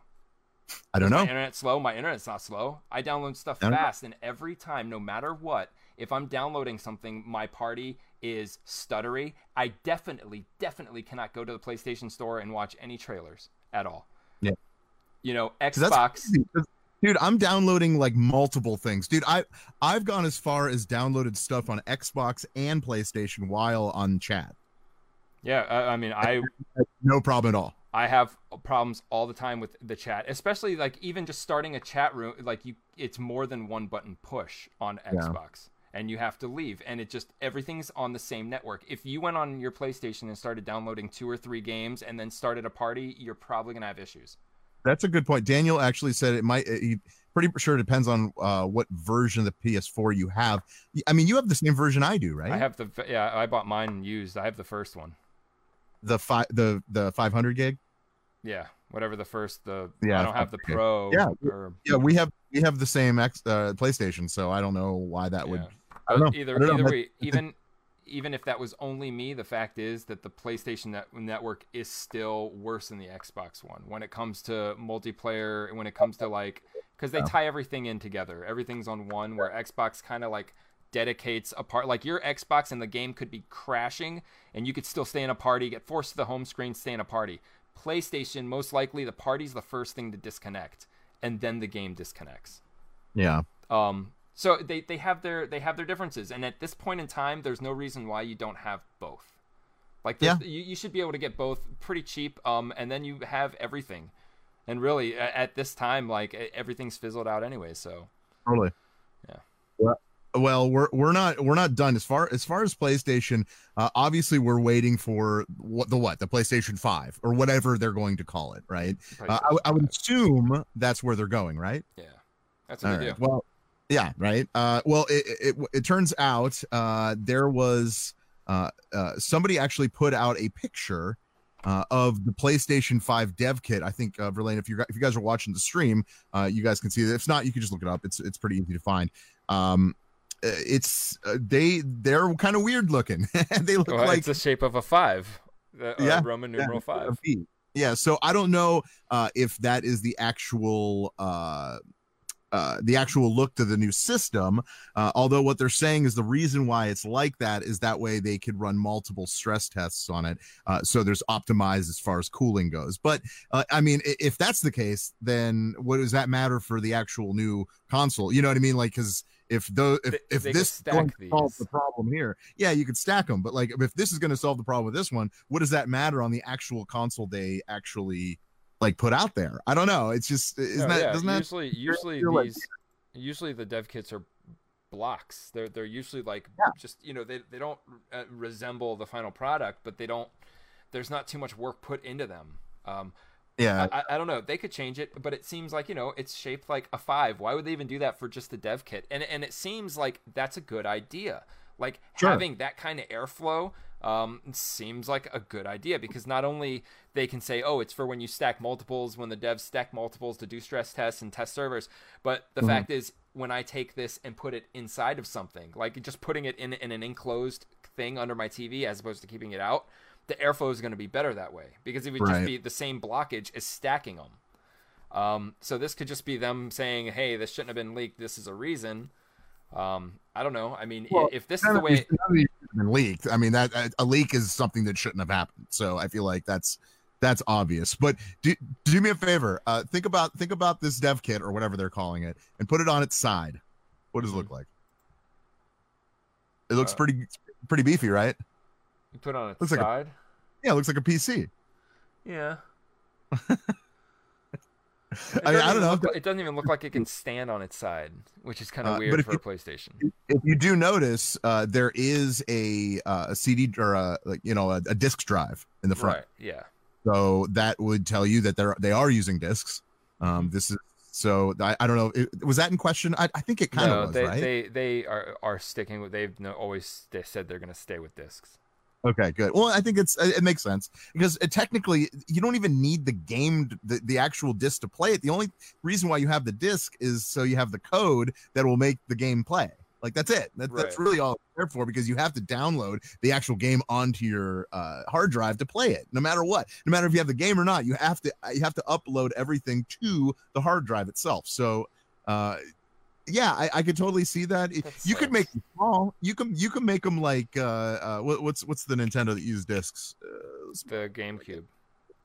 I don't My know. internet's slow. My internet's not slow. I download stuff I don't know. fast, and every time, no matter what, if I'm downloading something, my party is stuttery. I definitely, definitely cannot go to the PlayStation Store and watch any trailers at all. Yeah. You know, Xbox. Dude, I'm downloading like multiple things. Dude, I I've gone as far as downloaded stuff on Xbox and PlayStation while on chat. Yeah, I, I mean, I No problem at all. I have problems all the time with the chat, especially like even just starting a chat room. Like you, it's more than one button push on Xbox, and you have to leave, and it just everything's on the same network. If you went on your PlayStation and started downloading two or three games and then started a party, you're probably gonna have issues. That's a good point. Daniel actually said it might. He pretty sure it depends on uh, what version of the PS4 you have. I mean, you have the same version I do, right? I have the yeah, I bought mine used. I have the first one. the five the the 500 gig. Yeah, whatever the first the Yeah, I don't have the. Pro. Yeah, or, Yeah, we have we have the same X uh, PlayStation, so I don't know why that would. Yeah. I don't know. Either I know. way, even even if that was only me, the fact is that the PlayStation net- network is still worse than the Xbox one when it comes to multiplayer. When it comes to like because they tie everything in together. Everything's on one. Where Xbox kind of like dedicates a part. Like your Xbox and the game could be crashing, and you could still stay in a party, get forced to the home screen, stay in a party. PlayStation, most likely, the party's the first thing to disconnect, and then the game disconnects. Yeah. Um, so they, they have their they have their differences, and at this point in time, there's no reason why you don't have both. Like, Yeah. you, you should be able to get both pretty cheap, um, and then you have everything. And really, a- at this time, like everything's fizzled out anyway. So Totally. Yeah. Well, well, we're we're not we're not done as far as far as PlayStation. Uh, obviously, we're waiting for what the what the PlayStation Five or whatever they're going to call it, right? Uh, I, I would assume that's where they're going, right? yeah, that's what All they right. do. Well, yeah, right. Uh, well, it, it it turns out uh, there was uh, uh, somebody actually put out a picture uh, of the PlayStation 5 dev kit. I think uh, Verlaine, if you if you guys are watching the stream, uh, you guys can see it. If not, you can just look it up. It's it's pretty easy to find. Um, uh, it's uh, they they're kind of weird looking. they look Well, like it's the shape of a five, the, uh, Yeah, Roman numeral a five. Yeah, so I don't know uh, if that is the actual uh, uh, the actual look to the new system. Uh, although what they're saying is the reason why it's like that is that way they could run multiple stress tests on it. Uh, so there's optimized as far as cooling goes. But uh, I mean, if that's the case, then what does that matter for the actual new console? You know what I mean? Like, because if the if, if they this is going stack to solve the problem here, yeah, you could stack them. But like, if this is going to solve the problem with this one, what does that matter on the actual console they actually like put out there? I don't know. It's just isn't No, that yeah, doesn't that usually usually like- these usually the dev kits are blocks. They're they're usually like Yeah. just you know they they don't uh, resemble the final product, but they don't. There's not too much work put into them. Um, yeah I, I don't know. They could change it, but it seems like you know it's shaped like a five. Why would they even do that for just the dev kit? And and it seems like that's a good idea. Like Sure. having that kind of airflow um, seems like a good idea because not only they can say, oh, it's for when you stack multiples, when the devs stack multiples to do stress tests and test servers, but the fact is when I take this and put it inside of something, like just putting it in in an enclosed thing under my TV as opposed to keeping it out, the airflow is going to be better that way because it would just be the same blockage as stacking them. Um, so this could just be them saying, "Hey, this shouldn't have been leaked. This is a reason." Um, I don't know. I mean, Well, if this is the way, none of these should have been leaked. I mean that a- leak is something that shouldn't have happened. So I feel like that's that's obvious. But do, do me a favor. Uh, think about think about this dev kit or whatever they're calling it, and put it on its side. What does it look like? It looks Uh, pretty pretty beefy, right? you put it on its looks like a- Yeah, it looks like a PC. yeah. I, It I don't know. look- it doesn't even look like it can stand on its side, which is kind of Uh, weird for you- a PlayStation. if you do notice, uh, there is a uh, a CD or a like you know a, a disk drive in the front. Right? Yeah. So that would tell you that they're they are using discs. Mm-hmm. Um, this is so I, I don't know. It, was that in question? I, I think it kind of no, was, they, right? they they are are sticking with. They've no, always they said they're going to stay with discs. Okay, good. Well, I think it's it makes sense because it, technically you don't even need the game the, the actual disc to play it. The only reason why you have the disc is so you have the code that will make the game play. Like that's it. That, That's really all it's there for because you have to download the actual game onto your uh, hard drive to play it. No matter what, no matter if you have the game or not, you have to you have to upload everything to the hard drive itself. So. uh yeah, I, I could totally see that. That you could make them small. You can you can make them like uh, uh what, what's what's the Nintendo that use discs? Uh, The GameCube,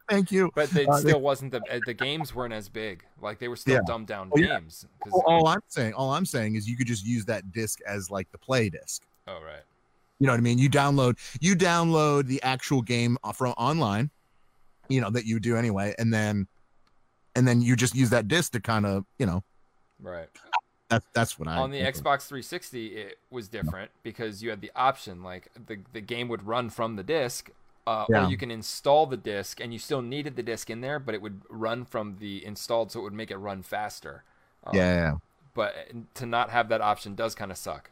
thank you. but it Uh, they- still wasn't the uh, the games weren't as big. Like they were still Yeah. dumbed down Oh, yeah. games. 'cause- All, all I'm saying, all I'm saying is you could just use that disc as like the play disc. oh right. You know what I mean? You download you download the actual game from online, you know that you do anyway, and then and then you just use that disc to kind of you know Right. That's that's what I on the. Xbox 360, it was different because you had the option, like the the game would run from the disc, uh, Yeah. or you can install the disc, and you still needed the disc in there, but it would run from the installed, so it would make it run faster. Um, Yeah, yeah, yeah. But to not have that option does kind of suck.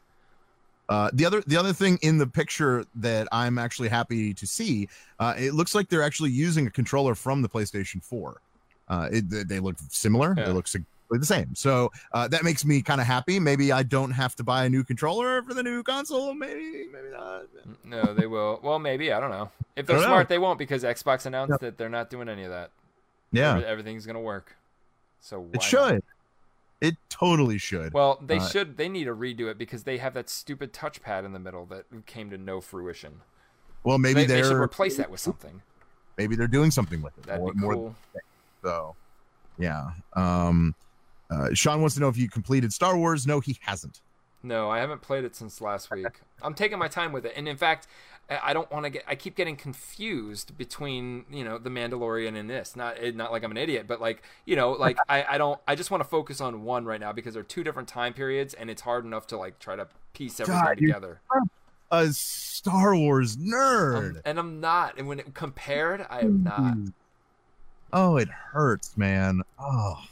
Uh, the other the other thing in the picture that I'm actually happy to see, uh, it looks like they're actually using a controller from the PlayStation 4. Uh, it, they- they look similar. Yeah. They look the same. So uh, that makes me kind of happy. Maybe I don't have to buy a new controller for the new console. Maybe maybe not. No, they will. Well, maybe I don't know. If they're don't know. smart, they won't because Xbox announced that they're not doing any of that. Yeah, Every- everything's gonna work. So why it not? should. It totally should. Well, they Uh, should. They need to redo it because they have that stupid touchpad in the middle that came to no fruition. well, maybe they, they they're should replace that with something. maybe they're doing something with it. That'd more, be more cool. so. Yeah. Um, uh, Sean wants to know if you completed Star Wars. No, he hasn't. No, I haven't played it since last week. I'm taking my time with it, and in fact, I don't want to get. I keep getting confused between you know the Mandalorian and this. Not eh, not like I'm an idiot, but like you know, like I I don't. I just want to focus on one right now because they're two different time periods, and it's hard enough to like try to piece everything God, together. A Star Wars nerd. Um, and I'm not. And when it compared, I am not. Oh, it hurts, man. Oh,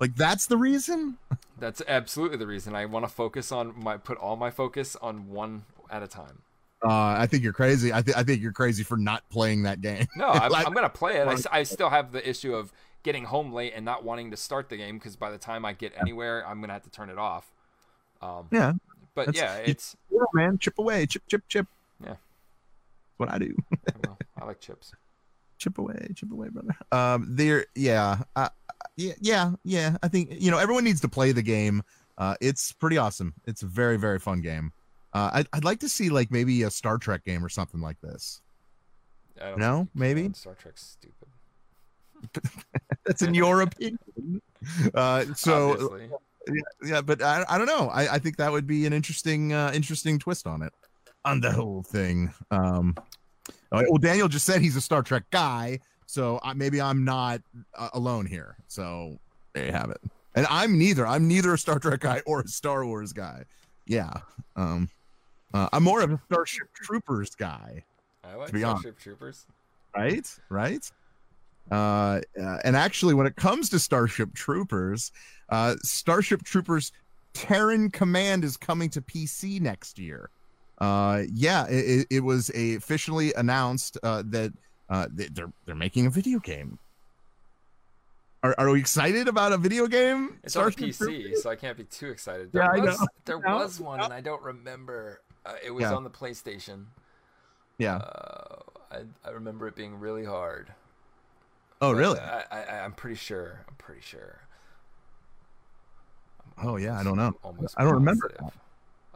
like that's the reason. That's absolutely the reason I want to focus on my put all my focus on one at a time. Uh, I think you're crazy. I think I think you're crazy for not playing that game. No, I'm, Like- I'm gonna play it. I still have the issue of getting home late and not wanting to start the game because by the time I get anywhere, I'm gonna have to turn it off. Um, Yeah, but that's- yeah, you- it's Yeah, man, chip away, chip, chip, chip. Yeah. That's what I do. well, I like chips. Chip away, chip away, brother. Um, there, yeah, uh, yeah, yeah, yeah. I think you know everyone needs to play the game. Uh, it's pretty awesome. It's a very, very fun game. Uh, I'd, I'd like to see like maybe a Star Trek game or something like this. I don't No, maybe? Star Trek's stupid. That's in your opinion. Uh, so Obviously. yeah, but I, I don't know. I, I think that would be an interesting, uh, interesting twist on it, on the whole thing. Um, right, well, Daniel just said he's a Star Trek guy, so I, maybe I'm not uh, alone here. So there you have it. And I'm neither. I'm neither a Star Trek guy or a Star Wars guy. Yeah. Um, uh, I'm more of a Starship Troopers guy I like be honest. Starship Troopers. right? Right. Uh, uh, and actually, when it comes to Starship Troopers, uh, Starship Troopers Terran Command is coming to PC next year. Uh, yeah, it, it- it was a, officially announced uh, that uh, they- they're they're making a video game. Are, are we excited about a video game? It's on PC, Troopers? so I can't be too excited. Yeah, There I was, know. There I know. was one, and I don't remember. Uh, it was Yeah. on the PlayStation. Yeah. Uh, I, I remember it being really hard. oh, But really? I, I, I'm pretty sure. I'm pretty sure. Oh, yeah. I don't know. Almost I don't remember positive.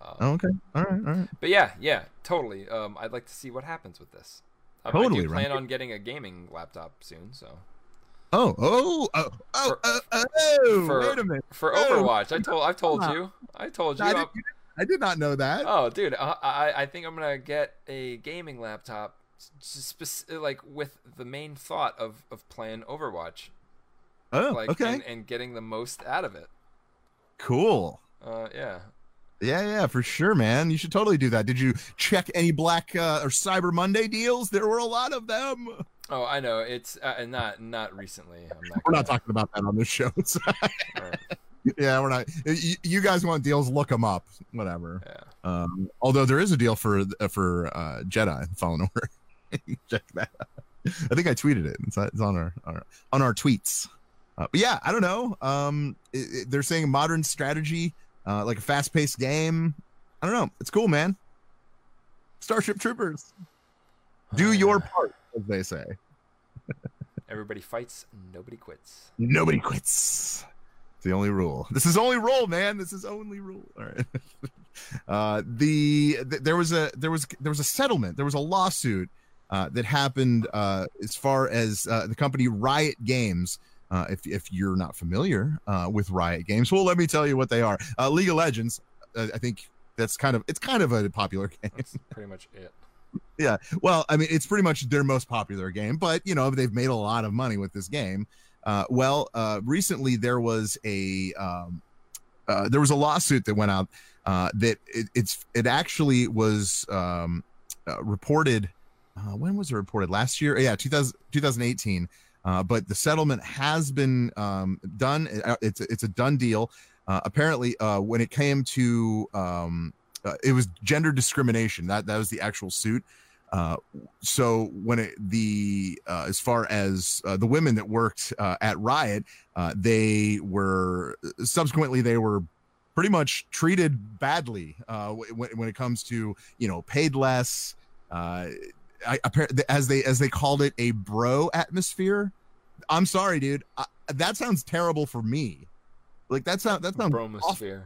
Um, Oh, okay. All right. All right. But yeah, yeah, totally. Um, I'd like to see what happens with this. Totally, I do plan right. on getting a gaming laptop soon, so Oh, oh, oh, oh, For- oh, oh, for- wait a minute. for Oh, Overwatch, I told I've told you, I told you. I, did, I did not know that. Oh, dude, I, I I think I'm gonna get a gaming laptop, s- spec- like with the main thought of of playing Overwatch, Oh, like okay. and, and getting the most out of it. cool. Uh, yeah. Yeah, yeah, for sure, man. You should totally do that. Did you check any Black uh, or Cyber Monday deals? There were a lot of them. Oh, I know. It's uh, not not recently. I'm not. We're gonna- not talking about that on this show. so- Alright, yeah, we're not. You, you guys want deals? Look them up. Whatever. yeah. Um, although there is a deal for uh, for uh, Jedi Fallen Order. Check that. Out. I think I tweeted it. It's, it's on our, our on our tweets. Uh, but yeah, I don't know. Um, it, it- they're saying modern strategy, uh, like a fast paced game. I don't know. It's cool, man. Starship Troopers, do your part, as they say. Everybody fights, nobody quits. Nobody quits. It's the only rule. This is only rule, man. This is only rule. All right. Uh, the th- there was a there was there was a settlement. There was a lawsuit uh, that happened uh, as far as uh, the company Riot Games. Uh, if if you're not familiar uh, with Riot Games, well, let me tell you what they are. Uh, League of Legends. Uh, I think that's kind of it's kind of a popular game. That's pretty much it. Yeah. Well, I mean, it's pretty much their most popular game, but you know, they've made a lot of money with this game. Uh, well, uh, recently there was a um, uh, there was a lawsuit that went out uh, that it, it's it actually was um, uh, reported. Uh, when was it reported? Last year? Yeah, 2000, 2018. Uh, but the settlement has been um, done. Uh, It's it's a done deal. Uh, apparently, uh, when it came to um, uh, it was gender discrimination. That that was the actual suit. So when it the as far as the women that worked at Riot, they were subsequently they were pretty much treated badly when, when it comes to you know paid less. I, appar- as they as they called it a bro atmosphere. I'm sorry, dude. I, that sounds terrible for me. Like that's not that's not Bromosphere.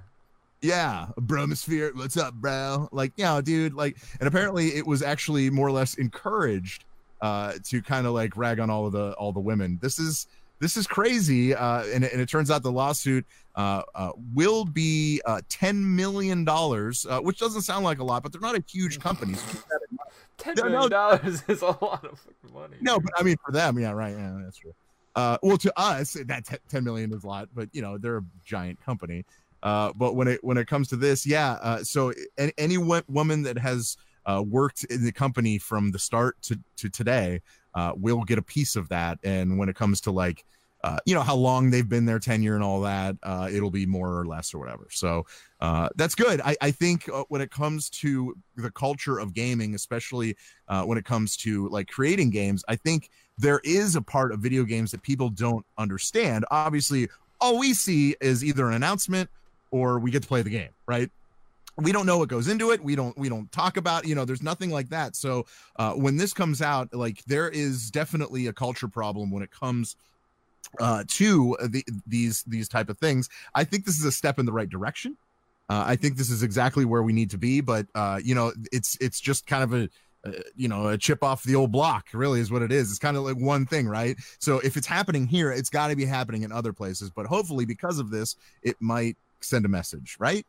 yeah, bromosphere. What's up, bro? Like, yeah, dude. Like, and apparently it was actually more or less encouraged uh, to kind of like rag on all of the all the women. This is this is crazy, uh, and, it- and it turns out the lawsuit uh, uh, will be uh, ten million dollars, uh, which doesn't sound like a lot, but they're not a huge company. So Ten No, million no. dollars is a lot of fucking money. no, but I mean for them, yeah, right, yeah, that's true. Uh, well, to us, that te- ten million is a lot, but you know they're a giant company. Uh, but when it when it comes to this, yeah. Uh, so any, any wo- woman that has uh, worked in the company from the start to to today uh, will get a piece of that. And when it comes to like, uh, you know, how long they've been there, tenure and all that, uh, it'll be more or less or whatever. So uh, that's good. I, I think uh, when it comes to the culture of gaming, especially uh, when it comes to like creating games, I think there is a part of video games that people don't understand. Obviously, all we see is either an announcement or we get to play the game, right? We don't know what goes into it. We don't we don't talk about, you know, there's nothing like that. So when this comes out, like there is definitely a culture problem when it comes uh, to the, these these type of things. I think this is a step in the right direction. Uh, I think this is exactly where we need to be, but uh, you know, it's it's just kind of a uh, you know a chip off the old block. Really, is what it is. It's kind of like one thing, right? So if it's happening here, it's got to be happening in other places. But hopefully, because of this, it might send a message, right?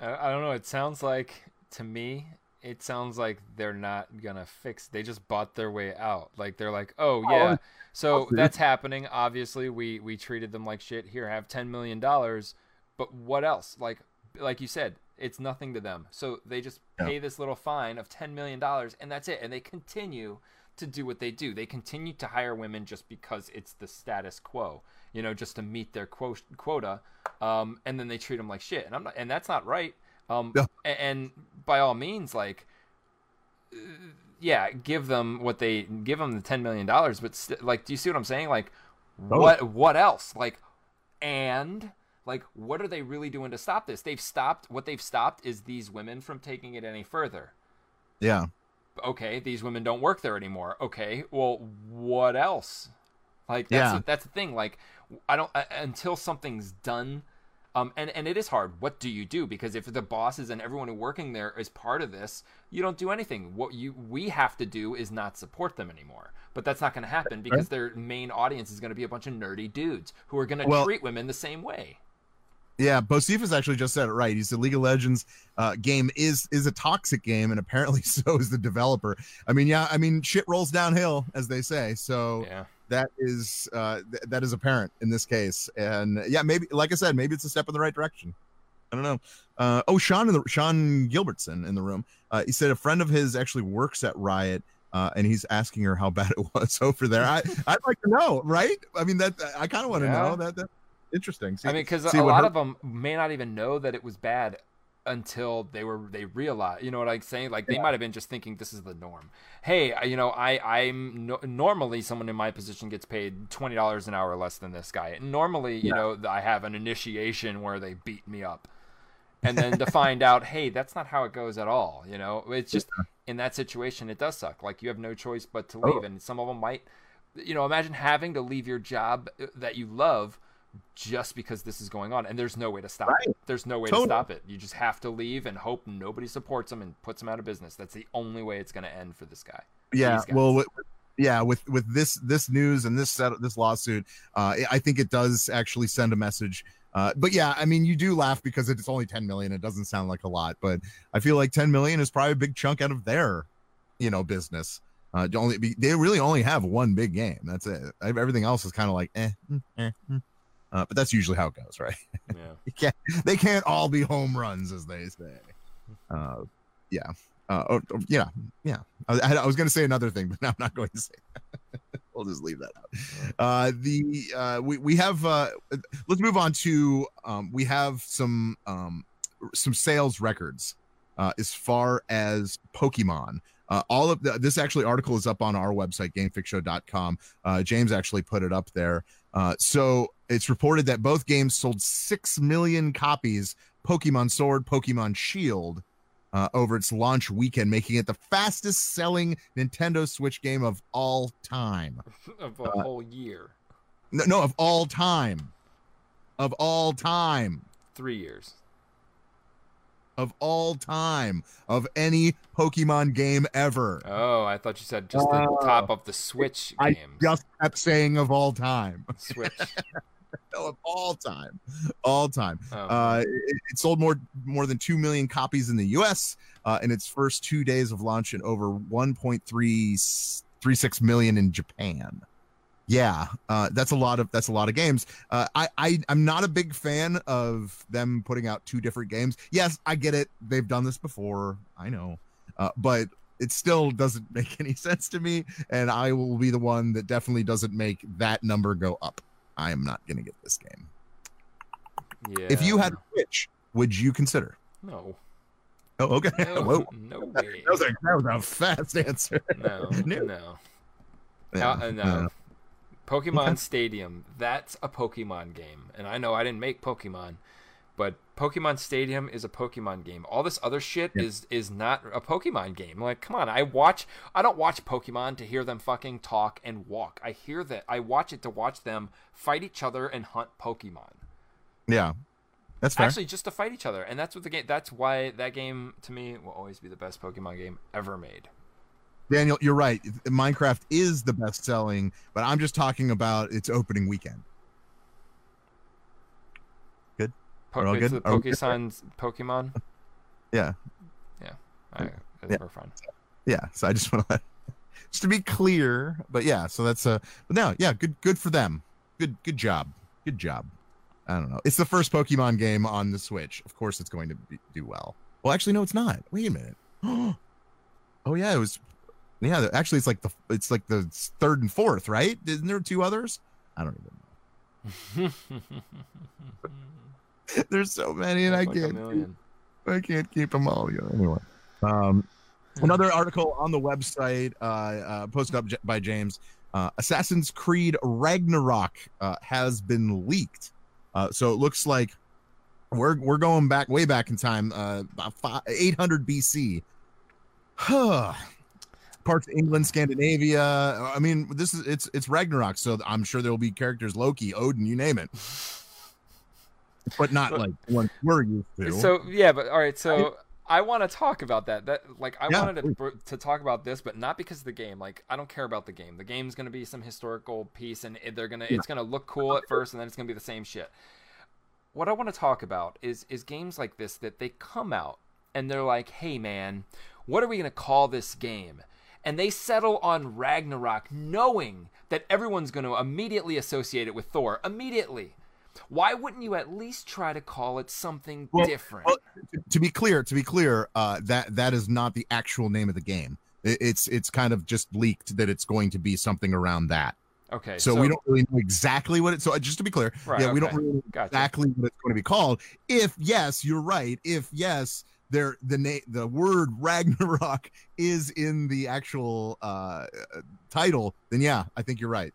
I, I don't know. It sounds like to me, it sounds like they're not gonna fix. They just bought their way out. Like they're like, oh yeah, so that's happening. Obviously, we we treated them like shit. Here, have ten million dollars. But what else? Like like you said, it's nothing to them. So they just pay this little fine of ten million dollars, and that's it. And they continue to do what they do. They continue to hire women just because it's the status quo. You know, just to meet their quo- quota. Um, and then they treat them like shit. And I'm not, and that's not right. Um, Yeah. and by all means, like, yeah, give them what they give them the ten million dollars. But st- like, do you see what I'm saying? Like, what what else? Like, and like, what are they really doing to stop this? They've stopped. What they've stopped is these women from taking it any further. Yeah. Okay, these women don't work there anymore. Okay, well, what else? Like that's Yeah. that's the thing. Like I don't uh, until something's done. Um, and, and it is hard. What do you do? Because if the bosses and everyone working there is part of this, you don't do anything. What you we have to do is not support them anymore. But that's not going to happen because their main audience is going to be a bunch of nerdy dudes who are going to Well- treat women the same way. Yeah, Bocephus actually just said it right. He said League of Legends uh, game is is a toxic game, and apparently so is the developer. I mean, yeah, I mean, shit rolls downhill, as they say. So Yeah. That is uh, th- that is apparent in this case, and yeah, maybe like I said, maybe it's a step in the right direction. I don't know. Uh, oh, Sean in the Sean Gilbertson in the room. Uh, he said a friend of his actually works at Riot. Uh, and he's asking her how bad it was over there. I I'd like to know, right? I mean, that I kind of want to Yeah. know that. that interesting. See- I mean, because a lot her- of them may not even know that it was bad until they were they realized You know what I'm saying? Like they might have been just thinking this is the norm. Hey, you know, I I'm no, normally someone in my position gets paid twenty dollars an hour less than this guy. Normally, you know, I have an initiation where they beat me up. And then to find out, hey, that's not how it goes at all. You know, it's just in that situation, it does suck. Like you have no choice but to leave, Oh. and some of them might, you know, imagine having to leave your job uh, that you love just because this is going on, and there's no way to stop it. There's no way Totally. to stop it. You just have to leave and hope nobody supports him and puts him out of business. That's the only way it's going to end for this guy. yeah well with, yeah with with this this news and this set this lawsuit uh i think it does actually send a message uh but yeah i mean you do laugh because it's only 10 million it doesn't sound like a lot but i feel like 10 million is probably a big chunk out of their you know business uh only be, they really only have one big game that's it everything else is kind of like eh, mm, eh, mm. Uh, but that's usually how it goes right? Yeah. can't they can't all be home runs as they say. Uh yeah. Uh oh, oh, yeah yeah. I, I I was going to say another thing but now i'm not going to say we'll just leave that out. Uh the uh we, we have uh let's move on to um we have some um some sales records uh as far as pokemon. Uh, all of the, this actually article is up on our website gamefixshow.com uh, james actually put it up there uh, so it's reported that both games sold 6 million copies pokemon sword pokemon shield uh, over its launch weekend making it the fastest selling nintendo switch game of all time of a Uh, whole year. no, no of all time of all time. Three years. Of all time of any Pokemon game ever. Oh, I thought you said just the top of the Switch I games. just kept saying of all time. Switch. no, of all time. All time. Oh. Uh, it, it sold more more than two million copies in the U.S. Uh, in its first two days of launch, and over 1.36 million in Japan. Yeah, uh, that's a lot of that's a lot of games. Uh, I, I I'm not a big fan of them putting out two different games. Yes, I get it. They've done this before. I know, uh, but it still doesn't make any sense to me. And I will be the one that definitely doesn't make that number go up. I am not going to get this game. yeah. If you had a Switch, would you consider? no, Oh, okay. no, Whoa. no way. That was, a, that was a fast answer. No, No. no. Yeah, Uh, no. Pokemon Stadium. That's a Pokemon game. And I know I didn't make Pokemon, but Pokemon Stadium is a Pokemon game. All this other shit Yeah. is is not a Pokemon game. Like, come on, I watch I don't watch Pokemon to hear them fucking talk and walk. I hear that I watch it to watch them fight each other and hunt Pokemon. Yeah, that's fair. Actually, just to fight each other. And that's what the game that's why that game to me will always be the best Pokemon game ever made. Daniel, you're right. Minecraft is the best selling, but I'm just talking about its opening weekend. Good. Po- all good? the Are good? Pokemon. Yeah. Yeah. I, Yeah. We're fine. Yeah. So I just want to just to be clear, but yeah. So that's uh But now, yeah, good. Good for them. Good. Good job. Good job. I don't know. It's the first Pokemon game on the Switch. Of course, it's going to be, do well. Well, actually, no, it's not. Wait a minute. oh yeah, it was. Yeah, actually, it's like the it's like the third and fourth, right? Isn't there two others? I don't even know. There's so many, and I Like can't. I can't keep them all. Yeah, anyway. Um, another article on the website uh, uh, posted up by James. Uh, Assassin's Creed Ragnarok uh, has been leaked. Uh, so it looks like we're we're going back way back in time, uh, about fi 800 BC. Parts of England, Scandinavia. I mean, this is it's it's Ragnarok, so I'm sure there will be characters Loki, Odin, you name it, but not like ones we're used to. So yeah, but all right. So I want to talk about that. That like I Yeah, wanted to please. to talk about this, but not because of the game. Like I don't care about the game. The game's gonna be some historical piece, and it- they're gonna it's gonna look cool at first, and then it's gonna be the same shit. What I want to talk about is is games like this that they come out and they're like, hey man, what are we gonna call this game? And they settle on Ragnarok, knowing that everyone's going to immediately associate it with Thor. Immediately. Why wouldn't you at least try to call it something Well- different? well, to- be clear, to be clear, uh, that that is not the actual name of the game. It's it's kind of just leaked that it's going to be something around that. okay, So, we don't really know exactly what it. So uh, just to be clear, Right, yeah, we don't really know Gotcha. exactly what it's going to be called. If yes, you're right. If yes, there the name the word Ragnarok is in the actual uh, title, then yeah, I think you're right.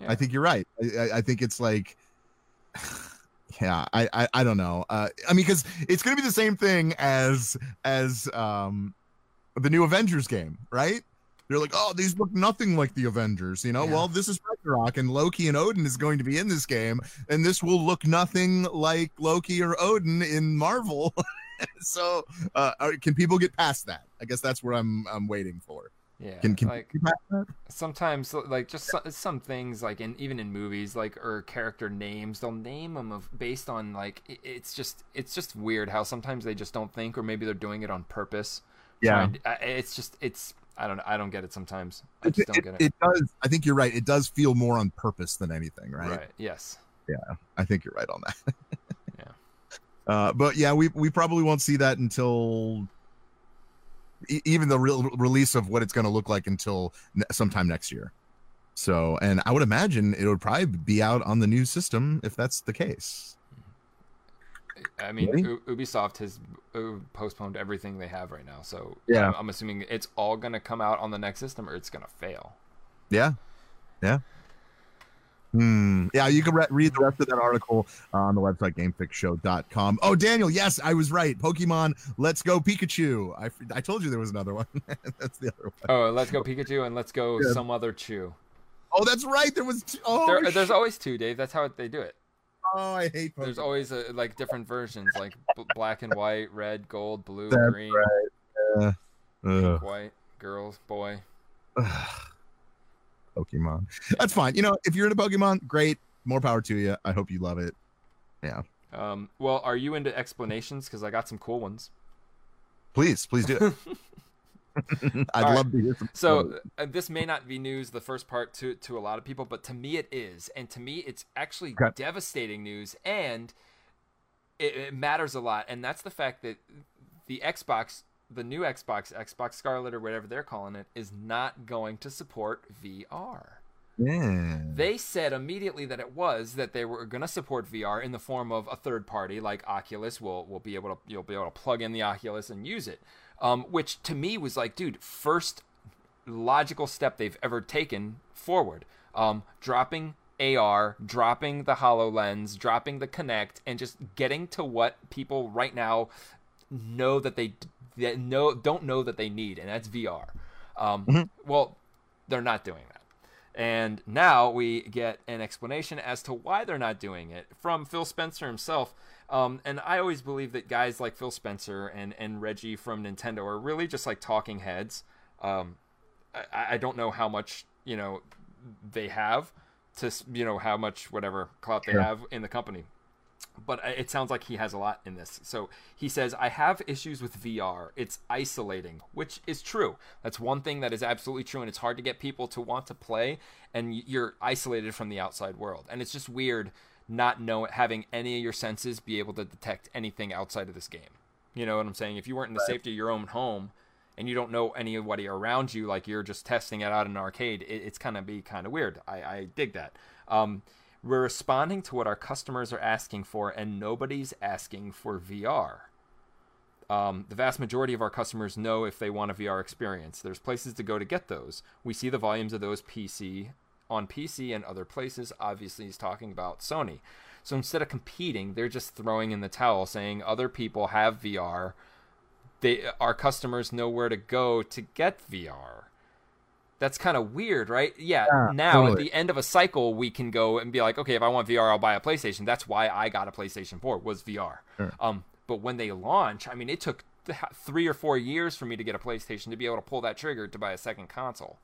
Yeah. I think you're right. I, I, think it's like, yeah, I, I, I don't know. Uh, I mean, because it's going to be the same thing as as um, the new Avengers game, right? They're like, oh, these look nothing like the Avengers, you know. Yeah. Well, this is Ragnarok, and Loki and Odin is going to be in this game, and this will look nothing like Loki or Odin in Marvel. so, uh, can people get past that? I guess that's where I'm I'm waiting for. yeah, Can can like get past that? sometimes like just some, some things like in even in movies like or character names they'll name them of based on like it, it's just it's just weird how sometimes they just don't think or maybe they're doing it on purpose Yeah. I- it's just it's i don't i don't get it sometimes i just don't it- get it, it does. I think you're right. It does feel more on purpose than anything, right? right yes Yeah, I think you're right on that. Yeah. Uh, but yeah, we we probably won't see that until e- even the real release of what it's going to look like until ne- sometime next year. So, and I would imagine it would probably be out on the new system if that's the case. i mean Really? U- ubisoft has uh, postponed everything they have right now so Yeah. I'm, I'm assuming it's all going to come out on the next system or it's going to fail Yeah, yeah. Hmm. Yeah, you can re- read the rest of that article on the website gamefixshow.com. Oh, Daniel, yes, I was right. Pokemon Let's Go Pikachu. I, I told you there was another one. that's the other one. oh let's go pikachu and let's go Yeah. some other chew Oh, that's right. There was. T- oh, there, there's always two dave that's how they do it Oh, I hate Pokemon. There's always a, like different versions, like b- black and white, red, gold, blue, That's green, Uh, ugh. white, girls, boy. Pokemon. That's fine. You know, if you're into Pokemon, great. More power to you. I hope you love it. Yeah. Um, well, are you into explanations? Because I got some cool ones. Please, please do it. I'd All right. love to hear some. So uh, this may not be news, the first part to to a lot of people, but to me it is, and to me it's actually Okay. devastating news, and it, it matters a lot, and that's the fact that the Xbox, the new Xbox, Xbox Scarlett or whatever they're calling it, is not going to support VR. yeah. They said immediately that it was that they were going to support VR in the form of a third party like Oculus will will be able to you'll be able to plug in the Oculus and use it. Um, which to me was like, dude, first logical step they've ever taken forward. Um, dropping AR, dropping the HoloLens, dropping the Kinect, and just getting to what people right now know that they that know don't know that they need, and that's VR. Um, Well, they're not doing that. And now we get an explanation as to why they're not doing it from Phil Spencer himself. Um, and I always believe that guys like Phil Spencer and, and Reggie from Nintendo are really just like talking heads. Um, I, I don't know how much, you know, they have to, you know, how much whatever clout they have in the company but it sounds like he has a lot in this. So he says, I have issues with VR. It's isolating, which is true. That's one thing that is absolutely true, and it's hard to get people to want to play, and you're isolated from the outside world. And it's just weird not know having any of your senses be able to detect anything outside of this game. You know what I'm saying? If you weren't in the safety of your own home and you don't know anybody around you, like you're just testing it out in an arcade, it, it's kind of be kind of weird. I, I dig that. Um, we're responding to what our customers are asking for, and nobody's asking for VR. Um, the vast majority of our customers know if they want a VR experience. There's places to go to get those. We see the volumes of those PC on PC and other places. Obviously, he's talking about Sony. So instead of competing, they're just throwing in the towel, saying other people have VR. They, our customers know where to go to get VR. That's kind of weird, right? Yeah. Yeah, now at the end of a cycle, we can go and be like, okay, if I want VR, I'll buy a PlayStation. That's why I got a PlayStation 4 was VR. Sure. Um, but when they launch, I mean, it took th- three or four years for me to get a PlayStation to be able to pull that trigger to buy a second console.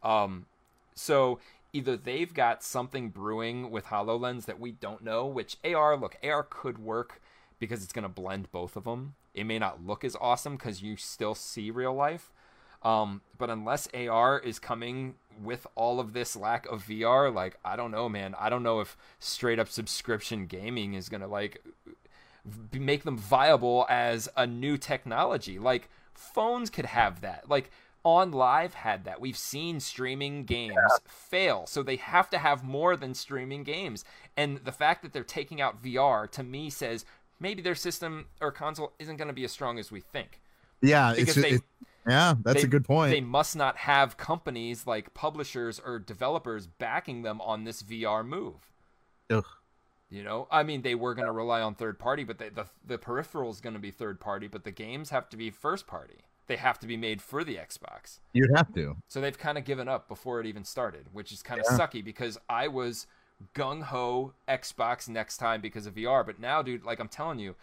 Um, so either they've got something brewing with HoloLens that we don't know, which AR, look, AR could work because it's going to blend both of them. It may not look as awesome because you still see real life. Um, but unless AR is coming with all of this lack of VR, like, I don't know, man. I don't know if straight up subscription gaming is going to, like, make them viable as a new technology. Like phones could have that. Like OnLive had that. We've seen streaming games fail. So they have to have more than streaming games. And the fact that they're taking out VR to me says maybe their system or console isn't going to be as strong as we think. Yeah, Because they- it- yeah, that's they- a good point. They must not have companies like publishers or developers backing them on this VR move. Ugh. You know, I mean, they were going to rely on third party, but they, the the peripheral is going to be third party, but the games have to be first party. They have to be made for the Xbox. You'd have to. So they've kind of given up before it even started, which is kind of Yeah. sucky because I was gung ho Xbox next time because of VR, but now, dude, like I'm telling you,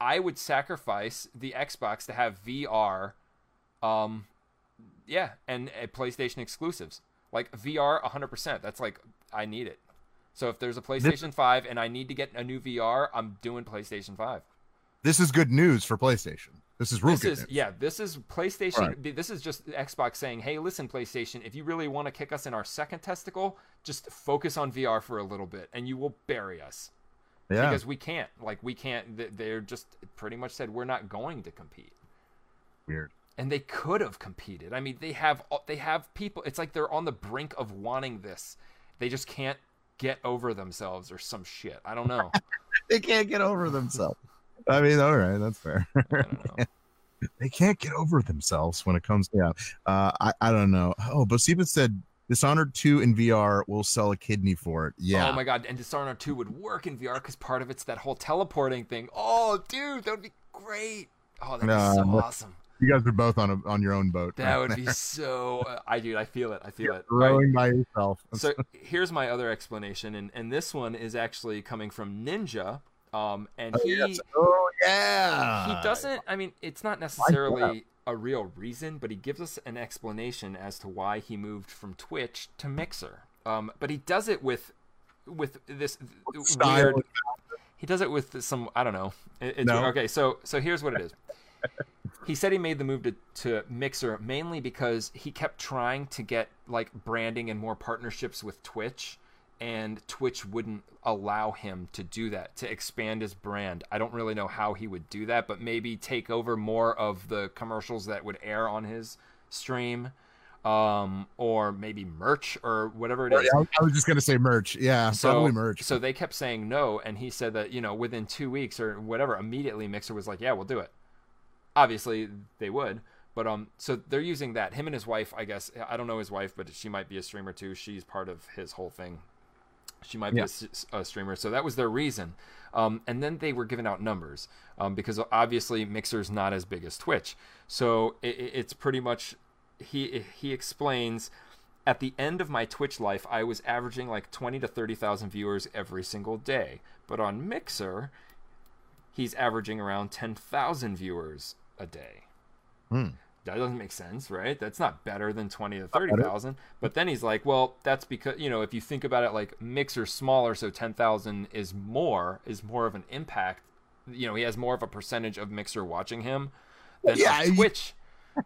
I would sacrifice the Xbox to have VR, um, yeah, and uh, PlayStation exclusives like VR 100%. That's like I need it. So if there's a PlayStation 5 and I need to get a new VR, I'm doing PlayStation 5. This is good news for PlayStation. This is real This good is news. yeah. This is PlayStation. Right. This is just Xbox saying, "Hey, listen, PlayStation. If you really want to kick us in our second testicle, just focus on VR for a little bit, and you will bury us yeah. because we can't. Like we can't. They're just pretty much said we're not going to compete." Weird. And they could have competed. I mean, they have they have people. It's like they're on the brink of wanting this. They just can't get over themselves or some shit. I don't know. They can't get over themselves. I mean, all right, that's fair. I don't know. they can't get over themselves when it comes to yeah. Uh, I I don't know. Oh, Bosiba said Dishonored 2 in VR will sell a kidney for it. Yeah. Oh my god, and Dishonored 2 would work in VR because part of it's that whole teleporting thing. Oh, dude, that would be great. Oh, that'd be Uh, so awesome. You guys are both on a, on your own boat. That would be so. Uh, I do. I feel it. I feel it. rowing by yourself. So here's my other explanation, and, and this one is actually coming from Ninja. Um, and oh, he yes. oh yeah, he doesn't. I mean, it's not necessarily a real reason, but he gives us an explanation as to why he moved from Twitch to Mixer. Um, but he does it with with this Style. weird. He does it with some. I don't know. It, it's, No. Okay, so so here's what it is. He said he made the move to, to Mixer mainly because he kept trying to get like branding and more partnerships with Twitch, and Twitch wouldn't allow him to do that to expand his brand. I don't really know how he would do that, but maybe take over more of the commercials that would air on his stream, um, or maybe merch or whatever it is. I, was just gonna say merch. Yeah, So, probably merch. so they kept saying no, and he said that you know within two weeks or whatever, immediately Mixer was like, "Yeah, we'll do it." Obviously, they would, but um, so they're using that. Him and his wife, I guess. I don't know his wife, but she might be a streamer too. She's part of his whole thing. She might be a, a streamer, so that was their reason. Um, and then they were giving out numbers um, because obviously Mixer's not as big as Twitch, so it, it- it's pretty much he he explains at the end of my Twitch life, I was averaging like 20 to 30,000 viewers every single day. But on Mixer, he's averaging around 10,000 viewers a day. Hmm. That doesn't make sense, right? That's not better than 20 to 30,000. But then he's like, well, that's because, you know, if you think about it like Mixer's smaller, so 10,000 is more, is more of an impact. You know, he has more of a percentage of Mixer watching him than Yeah, of you- Twitch.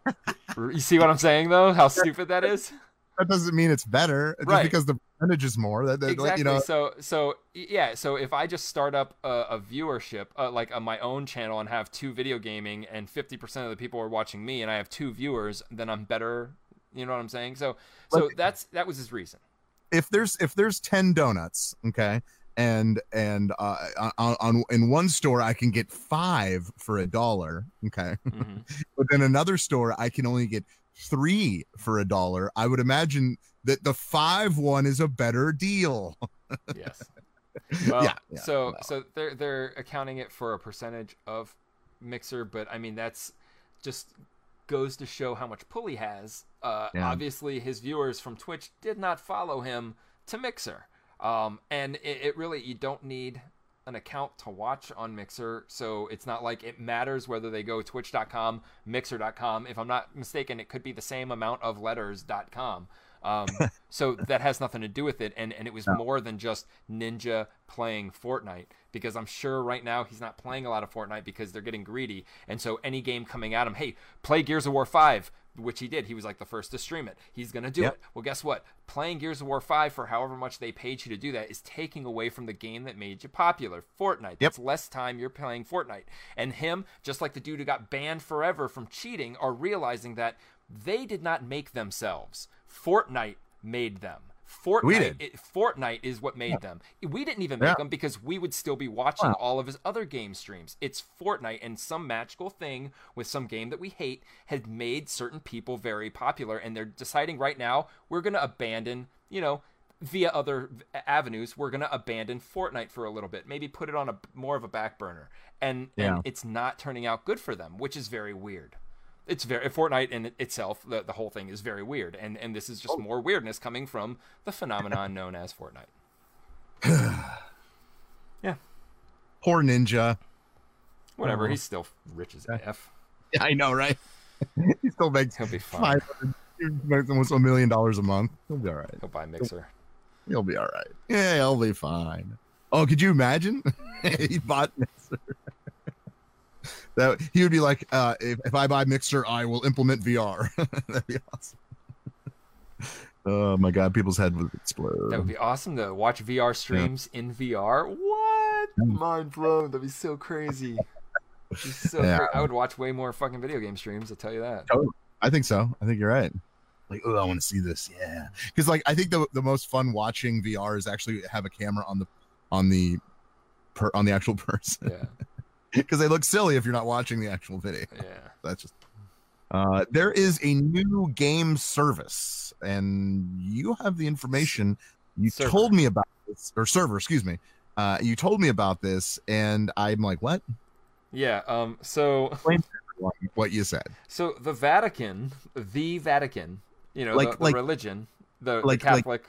you see what I'm saying, though? How stupid that is? That doesn't mean it's better just Right. because the percentage is more. That, that exactly. you know, so so yeah. So if I just start up a, a viewership, uh, like on my own channel, and have two video gaming, and fifty percent of the people are watching me, and I have two viewers, then I'm better. You know what I'm saying? So so But- that's that was his reason. if there's if there's 10 donuts okay and and uh on, on in one store i can get five for a dollar okay Mhm. but in another store i can only get three for a dollar i would imagine that the five one is a better deal yes. Well, Yeah, yeah, so no. so they're they're accounting it for a percentage of Mixer, but I mean that's just goes to show how much pull he has. Uh, Yeah. Obviously, his viewers from Twitch did not follow him to Mixer, um, and it, it really you don't need an account to watch on Mixer, so it's not like it matters whether they go Twitch.com, Mixer.com. If I'm not mistaken, it could be the same amount of letters.com. Um, so that has nothing to do with it, and and it was more than just Ninja playing Fortnite because I'm sure right now he's not playing a lot of Fortnite because they're getting greedy, and so any game coming at him, hey, play Gears of War Five. Which he did. He was like the first to stream it. He's gonna do Yep. it. Well, guess what? Playing Gears of War 5 for however much they paid you to do that is taking away from the game that made you popular, Fortnite. Yep. That's less time you're playing Fortnite. And him, just like the dude who got banned forever from cheating, are realizing that they did not make themselves. Fortnite made them. Fortnite, We did. It, Fortnite is what made them. We didn't even make Yeah. them because we would still be watching all of his other game streams. It's Fortnite and some magical thing with some game that we hate had made certain people very popular, and they're deciding right now we're going to abandon, you know, via other avenues, we're going to abandon Fortnite for a little bit, maybe put it on a more of a back burner, and Yeah. and it's not turning out good for them, which is very weird. It's very Fortnite in itself. The, the whole thing is very weird, and and this is just oh. more weirdness coming from the phenomenon known as Fortnite. yeah, poor ninja whatever. Oh. He's still rich as f. yeah, i know right he still makes He'll be fine. makes almost a million dollars a month he'll be all right He'll buy Mixer. He'll be all right. Yeah, he'll be fine. Oh, could you imagine? he bought Mixer. That he would be like, uh, if, if I buy Mixer, I will implement VR. That'd be awesome. Oh my god, people's head would explode. That would be awesome to watch VR streams in VR. What? Mind blown. That'd be so crazy. Be so Yeah. cra- I would watch way more fucking video game streams. I'll tell you that. I think so. I think you're right. Like, oh, I want to see this. Yeah, because like I think the the most fun watching VR is actually have a camera on the on the per, on the actual person Yeah, because they look silly if you're not watching the actual video. yeah. that's just uh there is a new game service and you have the information you Server. told me about this or server excuse me uh you told me about this and i'm like what Yeah. Um. So what you said. So the Vatican, the Vatican, you know, Like- the, the like- religion, the, like- the like- Catholic,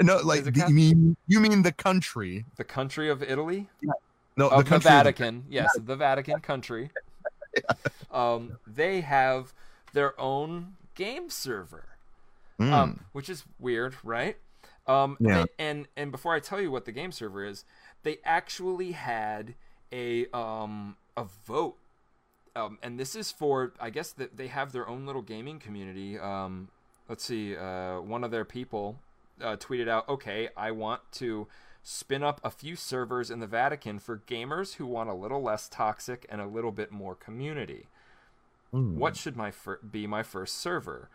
No, like the, Catholic? you mean you mean the country? the country of Italy, No, the, country. Vatican. Yes, the Vatican country. Um, they have their own game server. Mm. um, which is weird, right? Um, Yeah. they- and and before I tell you what the game server is, they actually had a um a vote, um, and this is for I guess that they have their own little gaming community. Um, let's see, uh, one of their people uh, tweeted out, "Okay, I want to." Spin up a few servers in the Vatican for gamers who want a little less toxic and a little bit more community. Mm. What should my fir- be my first server?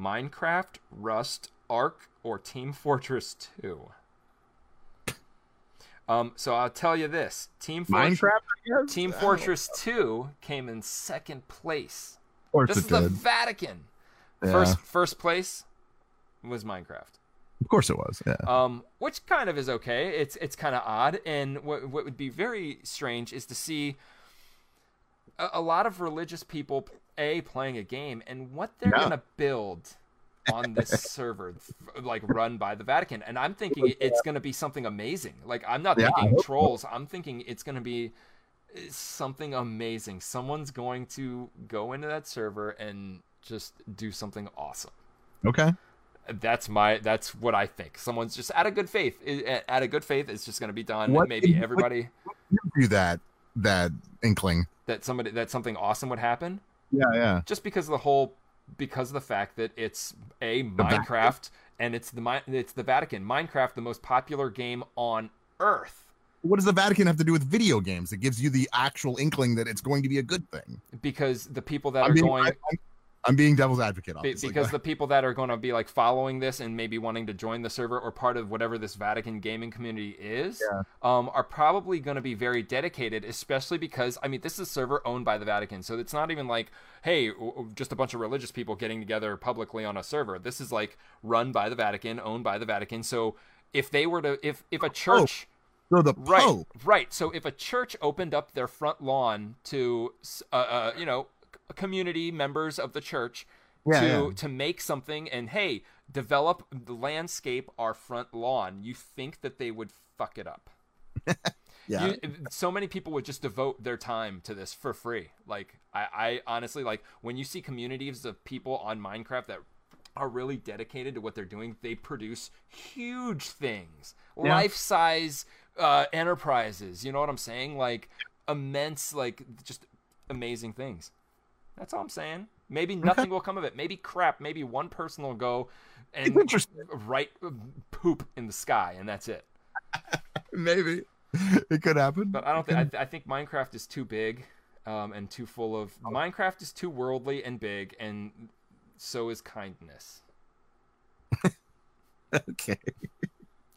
Minecraft, Rust, Ark, or Team Fortress 2? Um, so I'll tell you this: Team Fortress, Minecraft? Team Fortress 2 came in second place. Of course This is the. Vatican. Yeah. First, first place was Minecraft. Of course it was. Yeah. um, which kind of is okay. It's it's kind of odd, and what what would be very strange is to see a, a lot of religious people a playing a game and what they're Yeah. gonna build on this server, like run by the Vatican. And I'm thinking it's gonna be something amazing. Like I'm not Yeah, thinking hope so. trolls. I'm thinking it's gonna be uh, something amazing. Someone's going to go into that server and just do something awesome okay. That's my that's what I think. Someone's just out of good faith. I- Out of good faith, it's just going to be done. What Maybe everybody do that that inkling. that somebody that something awesome would happen Yeah, yeah. just because of the whole because of the fact that it's a Vatican. Minecraft and it's the it's the Vatican. Minecraft, the most popular game on Earth, What does the Vatican have to do with video games? It gives you the actual inkling that it's going to be a good thing. because the people that I'm are being, going. I, am I'm being devil's advocate, obviously. because the people that are going to be like following this and maybe wanting to join the server or part of whatever this Vatican gaming community is, Yeah. um, are probably going to be very dedicated. Especially because I mean, this is a server owned by the Vatican, so it's not even like, hey, just a bunch of religious people getting together publicly on a server. This is like run by the Vatican, owned by the Vatican. So if they were to, if if a church so the Right, Pope, right. So if a church opened up their front lawn to, uh, uh, you know, community members of the church Yeah, to yeah. to make something and hey, develop the landscape our front lawn, you think that they would fuck it up? yeah, You, so many people would just devote their time to this for free. Like I, I honestly like when you see communities of people on Minecraft that are really dedicated to what they're doing. They produce huge things, Yeah. life-size uh, enterprises. You know what I'm saying? Like immense, like just amazing things. That's all I'm saying. Maybe nothing will come of it. Maybe crap. Maybe one person will go and write poop in the sky, and that's it. maybe it could happen. But I don't think I, I think Minecraft is too big, um, and too full of. Minecraft is too worldly and big, and so is kindness. okay,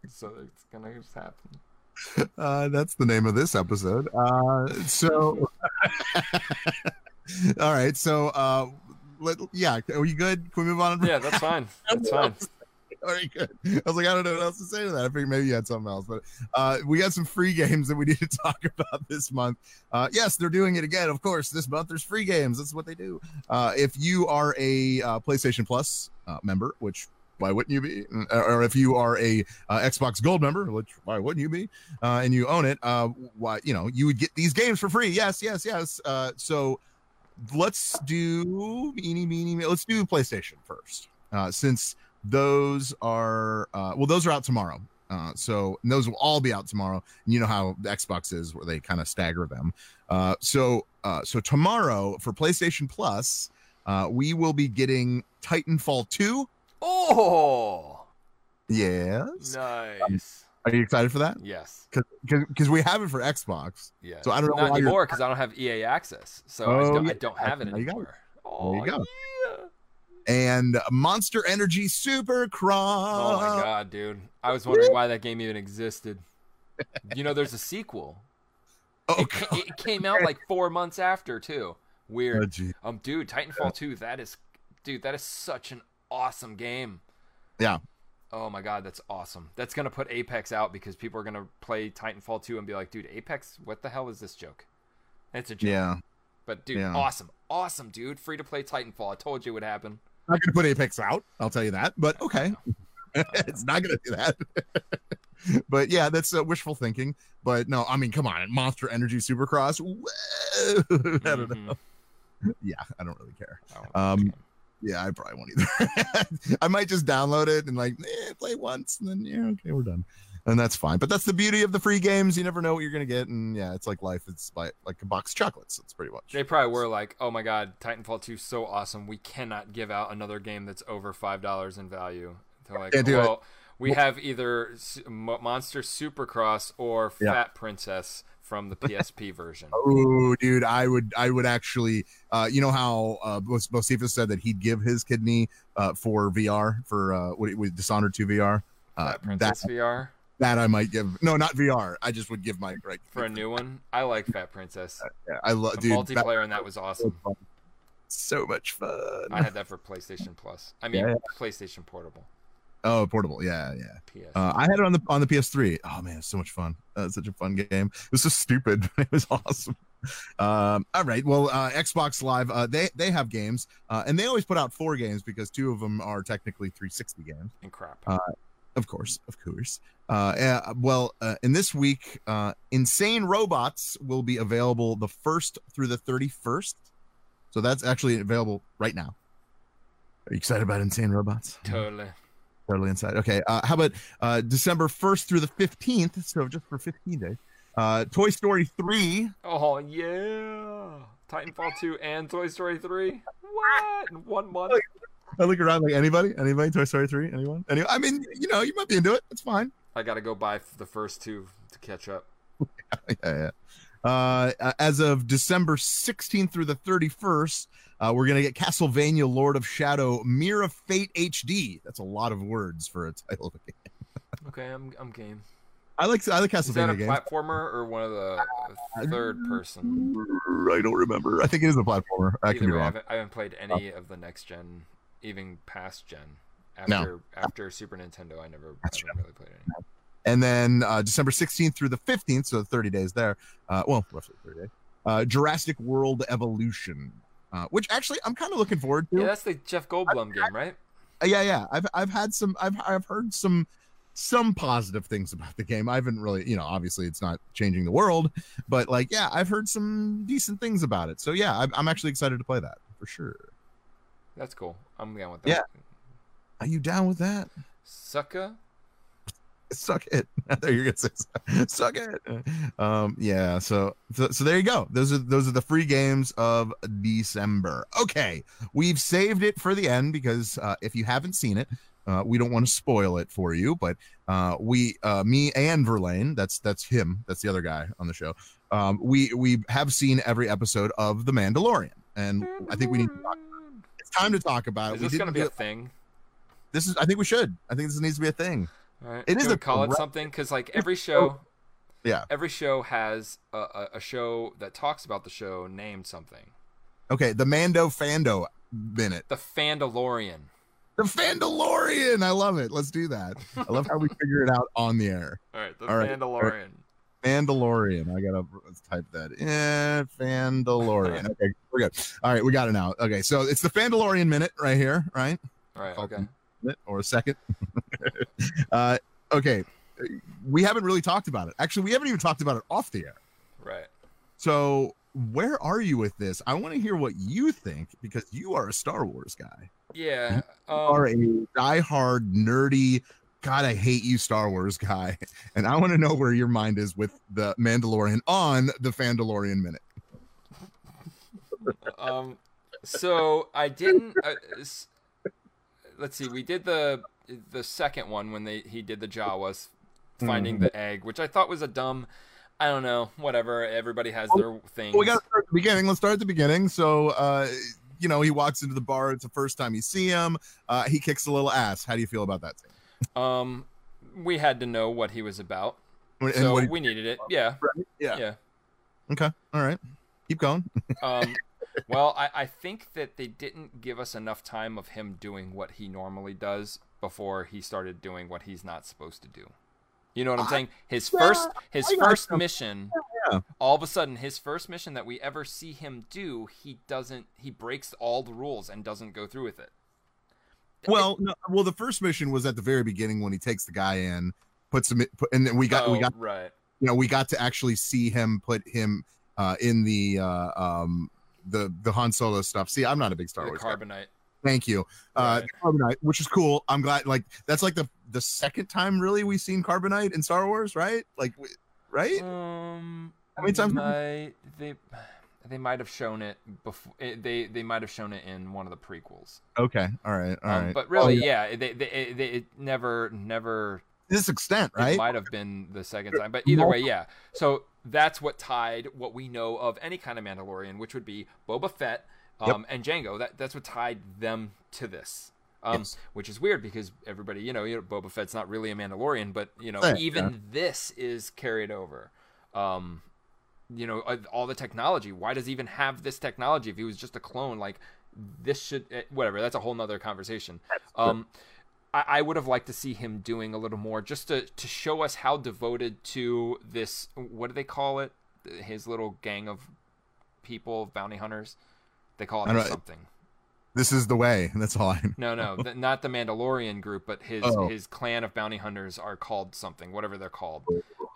So it's gonna just happen. uh, that's the name of this episode. Uh, so, all right. So, uh, let, yeah, are you good? Can we move on? Yeah, that's fine. That's fine. All right, good. I was like, I don't know what else to say to that. I figured maybe you had something else, but uh, we got some free games that we need to talk about this month. Uh, yes, they're doing it again. Of course, this month there's free games. That's what they do. Uh, if you are a uh, PlayStation Plus uh, member, which why wouldn't you be? Mm, Or if you are a uh, Xbox Gold member, which why wouldn't you be? Uh, and you own it, uh, why you know you would get these games for free? Yes, yes, yes. Uh, so let's do meeny meeny. Let's do PlayStation first, uh, since those are uh, well, those are out tomorrow. Uh, so those will all be out tomorrow. And you know how the Xbox is, where they kind of stagger them. Uh, so uh, so tomorrow for PlayStation Plus, uh, we will be getting Titanfall 2. Oh, Yes. nice. Are you excited for that? Yes. Because we have it for Xbox. Yeah. So I don't know Not why anymore because I don't have EA access, so I, Oh, don't, yeah. I don't have it There anymore. Oh, you go. yeah. And Monster Energy Super Cross. Oh my god, dude! I was wondering why that game even existed. You know, there's a sequel. Oh, It, it came out like four months after too. Oh, Weird. gee. Um, dude, Titanfall 2, that is, dude, that is such an awesome game. Yeah. Oh my god, that's awesome. That's gonna put Apex out because people are gonna play Titanfall 2 and be like, dude, Apex, what the hell is this joke? It's a joke. Yeah. But dude, Yeah. awesome, awesome, dude. Free to play Titanfall. I told you it would happen. not to put Apex out. I'll tell you that. But okay, it's not going to do that. but yeah, that's uh, wishful thinking. But no, I mean, come on, Monster Energy Supercross. I don't Mhm. know. Yeah, I don't really care. Don't Um, Yeah, I probably won't either. I might just download it and like eh, play once, and then yeah, okay, we're done, and that's fine. But that's the beauty of the free games. You never know what you're gonna get, and yeah, it's like life. It's like like a box of chocolates. It's pretty much. They probably were like, "Oh my god, Titanfall 2 is so awesome. We cannot give out another game that's over five dollars in value." They're like, Can't. "Well, we have either Monster Supercross or Yeah. Fat Princess from the PSP version." Oh, dude, I would, I would actually, uh, you know how uh, Bocephus said that he'd give his kidney uh, for VR for uh, what with Dishonored 2 VR. Uh, Fat Princess that VR that I might give. No, not VR. I just would give my right for a new one. I like Fat Princess. Yeah, I love dude. multiplayer and that was awesome. so much fun. I had that for PlayStation Plus. I mean, Yeah, PlayStation Portable. Oh, portable. Yeah, yeah. Uh, I had it on the on the PS3. Oh man, so much fun. Uh, such a fun game. It was so stupid, but it was awesome. Um, all right. Well, uh, Xbox Live, uh, they they have games, uh, and they always put out four games because two of them are technically 360 games. and crap. uh, Of course, of course. Uh, uh, well, uh, in this week, uh, Insane Robots will be available the first through the 31st. So that's actually available right now. Are you excited about Insane Robots? totally. Totally inside. Okay. Uh, how about uh, December 1st through the 15th? So just for 15 days. Uh, Toy Story 3. Oh yeah, Titanfall 2 and Toy Story 3. What? In one month? I look around like anybody, anybody, Toy Story 3, anyone? Anyone? I mean, you know, you might be into it. It's fine. I gotta go buy the first two to catch up. yeah, yeah. Uh, as of December 16th through the 31st, uh, we're gonna get Castlevania: Lord of Shadow, Mirror of Fate HD. That's a lot of words for a title a. Okay, I'm I'm game. I like I like Castlevania. Is that a games. platformer or one of the third person? I don't remember. I think it is a platformer. I Either can be way, I wrong. haven't, I haven't played any of the next gen, even past gen. No. After after Super Nintendo, I never, I never really played any. And then uh, December 16th through the 15th, so 30 days there. Uh, well, roughly 30 days. Uh, Jurassic World Evolution, uh, which actually I'm kind of looking forward to. Yeah, that's the Jeff Goldblum game, right? Uh, yeah, yeah. I've I've had some. I've I've heard some some positive things about the game. I haven't really, you know, obviously it's not changing the world, but like, yeah, I've heard some decent things about it. So yeah, I'm, I'm actually excited to play that for sure. That's cool. I'm down with that. Yeah. Are you down with that? Sucker. suck it. I thought you were gonna say suck it. Um, yeah. So, so so there you go. Those are those are the free games of December. Okay, we've saved it for the end because uh, if you haven't seen it, uh, we don't want to spoil it for you. But uh, we, uh, me and Verlaine, that's that's him. That's the other guy on the show. Um, we we have seen every episode of The Mandalorian, and I think we need to talk. It's time to talk about it. Is We this didn't gonna be a thing? This is. I think we should. I think this needs to be a thing. Right. It we a call it something because like every show, Yeah. every show has a, a, a show that talks about the show named something. Okay, the Mando Fando minute. The Fandalorian. The Fandalorian. I love it. Let's do that. I love how we figure it out on the air. All right, the All right, Mandalorian. Mandalorian. I gotta let's type that in. Fandalorian. Okay, we're good. All right, we got it now. Okay, so it's the Fandalorian minute right here, right? All right. Okay. Minute or a second. uh, okay, we haven't really talked about it. Actually, we haven't even talked about it off the air. Right. So where are you with this? I want to hear what you think because you are a Star Wars guy. Yeah. You are Um, a diehard, nerdy, God, I hate you, Star Wars guy. And I want to know where your mind is with the Mandalorian on the Fandalorian minute. um. So I didn't. Uh, let's see. We did the the second one when they he did the Jawas finding Mm-hmm. the egg, which I thought was a dumb. I don't know. Whatever. Everybody has their thing. Well, we got to start at the beginning. Let's start at the beginning. So, uh, you know, he walks into the bar. It's the first time you see him. Uh, he kicks a little ass. How do you feel about that? Scene? Um, we had to know what he was about, And so we needed it. Yeah. yeah. Yeah. Okay. All right. Keep going. Um, well, I, I think that they didn't give us enough time of him doing what he normally does before he started doing what he's not supposed to do. You know what I'm I- saying? His yeah, first his first mission Yeah. All of a sudden, his first mission that we ever see him do, he doesn't. He breaks all the rules and doesn't go through with it. Well, no, well, the first mission was at the very beginning when he takes the guy in, puts him, put, and then we got we Oh, got right. you know we got to actually see him put him uh in the uh um the the Han Solo stuff. See, I'm not a big Star The Wars guy. carbonite. Thank you. Uh. Carbonite, which is cool. I'm glad like that's like the the second time really we've seen Carbonite in Star Wars, right? Like right? Um, How many times- might, they they might have shown it before. They they might have shown it in one of the prequels. Okay. All right. All Um, right. But really, Oh, yeah, they, they, they it never never this extent, right? It might have been the second time, but either way, yeah. So that's what tied what we know of any kind of Mandalorian, which would be Boba Fett um, and Jango. That that's what tied them to this. Um, Yes. Which is weird because everybody, you know, you know, Boba Fett's not really a Mandalorian, but you know, even yeah. this is carried over. Um, you know, uh, all the technology. Why does he even have this technology if he was just a clone? Like this should, eh, whatever. That's a whole nother conversation. Um, I, I would have liked to see him doing a little more just to, to show us how devoted to this what do they call it? His little gang of people bounty hunters? They call it something. This is the way. That's all I no no th- not the mandalorian group but his Oh. his clan of bounty hunters are called something whatever they're called.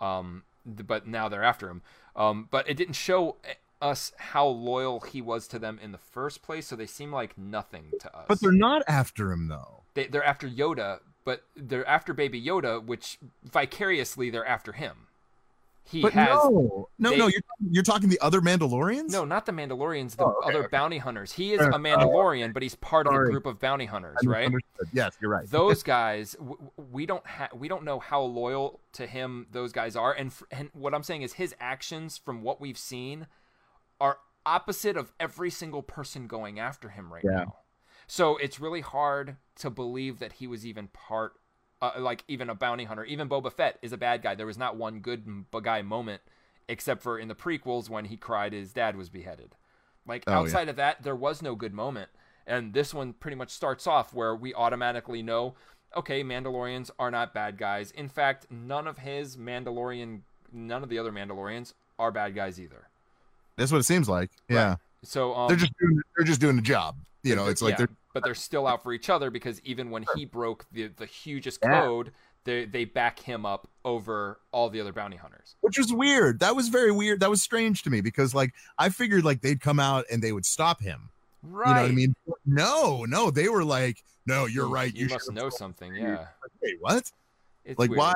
Um th- but now they're after him. Um but it didn't show us how loyal he was to them in the first place so they seem like nothing to us But they're not after him though. they, they're after Yoda, but they're after Baby Yoda, which vicariously they're after him. He But has no, no, they- no. You're you're talking the other Mandalorians. no, not the Mandalorians, the Oh, okay, other okay. bounty hunters. He is a Mandalorian, but he's part of a group of bounty hunters, right? misunderstood. Yes, you're right. Those guys, w- we don't have, we don't know how loyal to him those guys are, and f- and what I'm saying is his actions, from what we've seen, are opposite of every single person going after him right Yeah. now. So it's really hard to believe that he was even part, uh, like even a bounty hunter. Even Boba Fett is a bad guy. There was not one good guy moment, except for in the prequels when he cried his dad was beheaded. Like Oh, yeah. outside of that, there was no good moment. And this one pretty much starts off where we automatically know, okay, Mandalorians are not bad guys. In fact, none of his Mandalorian, none of the other Mandalorians are bad guys either. That's what it seems like. Yeah, So um, they're just doing, they're just doing the job. You know, it's like yeah, they're but they're still out for each other because even when he broke the the hugest Yeah. code, they they back him up over all the other bounty hunters. which was weird. That was very weird. That was strange to me because like I figured like they'd come out and they would stop him. Right. You know what I mean? No, no, they were like, no, you're right. You, You, must know something. Yeah. Wait, what? It's like weird. why?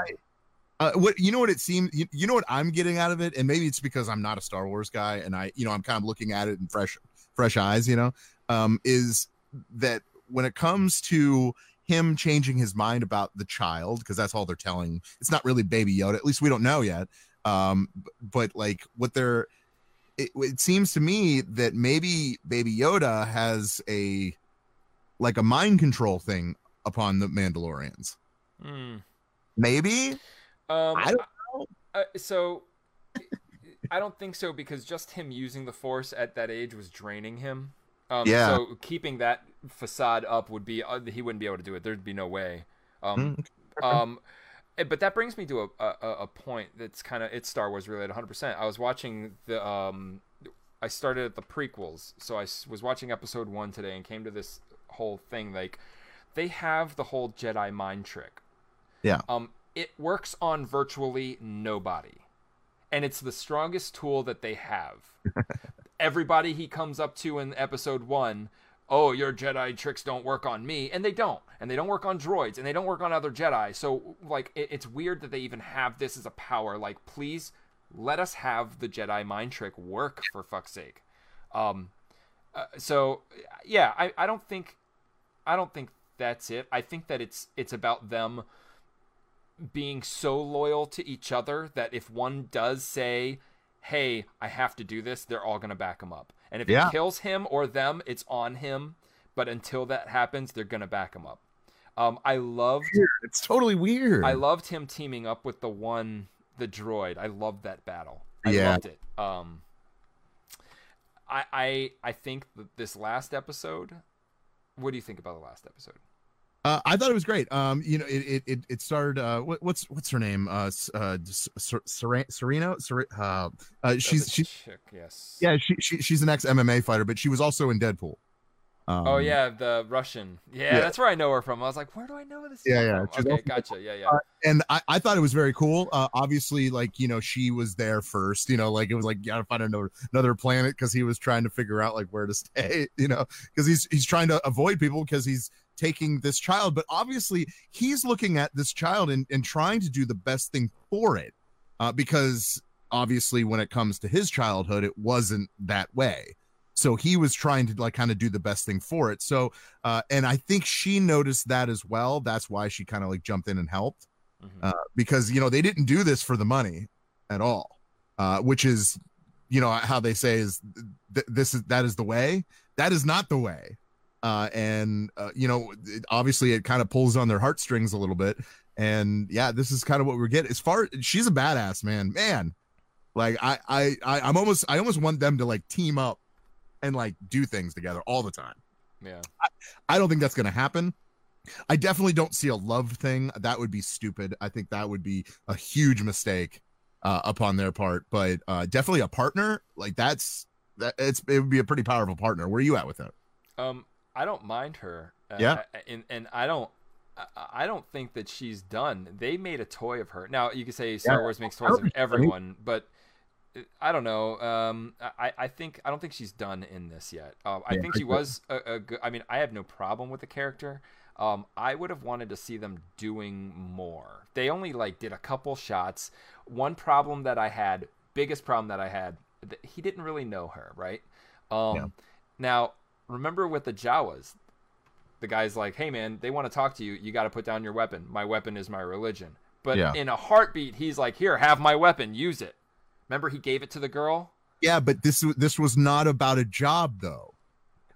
Uh, what you know what it seems you, you know what I'm getting out of it, and maybe it's because I'm not a Star Wars guy, and I you know I'm kind of looking at it in fresh fresh eyes. You know, um, is that when it comes to him changing his mind about the child because that's all they're telling. It's not really Baby Yoda. At least we don't know yet. Um, but like what they're, it, it seems to me that maybe Baby Yoda has a like a mind control thing upon the Mandalorians. Hmm. Maybe. Um, I don't Uh, so I don't think so because just him using the force at that age was draining him. Um, Yeah. So keeping that facade up would be uh, he wouldn't be able to do it. There'd be no way. Um, um, eh, but that brings me to a a, a point that's kind of it's Star Wars related 100. percent I was watching the um, I started at the prequels, so I was watching Episode One today and came to this whole thing like they have the whole Jedi mind trick. Yeah. Um, it works on virtually nobody, and it's the strongest tool that they have. Everybody he comes up to in Episode One, oh, your Jedi tricks don't work on me, and they don't, and they don't work on droids, and they don't work on other Jedi. So, like, it, it's weird that they even have this as a power. Like, please let us have the Jedi mind trick work for fuck's sake. Um, uh, so yeah, I, I don't think, I don't think that's it. I think that it's it's about them being so loyal to each other that if one does say, "Hey, I have to do this," they're all gonna back him up. And if Yeah. it kills him or them, it's on him. But until that happens, they're gonna back him up. Um, I loved It's totally weird. I loved him teaming up with the one the droid. I loved that battle. I Yeah. loved it. Um I I I think that this last episode what do you think about the last episode? Uh, I thought it was great. Um, you know, it it it, started. Uh, what, what's what's her name? Uh, uh, Ser- Ser- Serena. Ser- uh, uh, she's she's chick, yes. yeah, she, she she's an ex MMA fighter, but she was also in Deadpool. Um, Oh yeah, the Russian. Yeah, yeah. that's where I know her from. I was like, where do I know this? Yeah, yeah, from? Okay, gotcha. Yeah, yeah. Uh, and I, I thought it was very cool. Uh, obviously, like you know, she was there first. You know, like it was like you gotta find another another planet because he was trying to figure out like where to stay. You know, because he's he's trying to avoid people because he's taking this child. But obviously, he's looking at this child and and trying to do the best thing for it. Uh, because obviously, when it comes to his childhood, it wasn't that way. So he was trying to like kind of do the best thing for it. So uh, and I think she noticed that as well. That's why she kind of like jumped in and helped Mhm. uh, because you know they didn't do this for the money at all, uh, which is you know how they say is th- this is that is the way. That is not the way, uh, and uh, you know it, obviously it kind of pulls on their heartstrings a little bit. And yeah, this is kind of what we're getting. As far she's a badass man, man. Like I, I, I, I'm almost, I almost want them to like team up and like do things together all the time. yeah. I don't think that's going to happen. I definitely don't see a love thing. That would be stupid. I think that would be a huge mistake uh, upon their part. But uh, definitely a partner like that's that. It's it would be a pretty powerful partner. Where are you at with that? Um, I don't mind her. Uh, Yeah. and and I don't. I- don't think that she's done. They made a toy of her. Now you could say Star Yeah, Wars makes toys of everyone, but uh, I don't know. Um, I, I think I don't think she's done in this yet. Um, I Yeah, think she was a, a good. I mean, I have no problem with the character. Um, I would have wanted to see them doing more. They only like did a couple shots. One problem that I had, biggest problem that I had, he didn't really know her, right? Um, Yeah. Now, remember with the Jawas, the guy's like, "Hey, man, they want to talk to you. You got to put down your weapon. My weapon is my religion." But Yeah. in a heartbeat, he's like, "Here, have my weapon. Use it." Remember, he gave it to the girl. Yeah, but this this was not about a job though.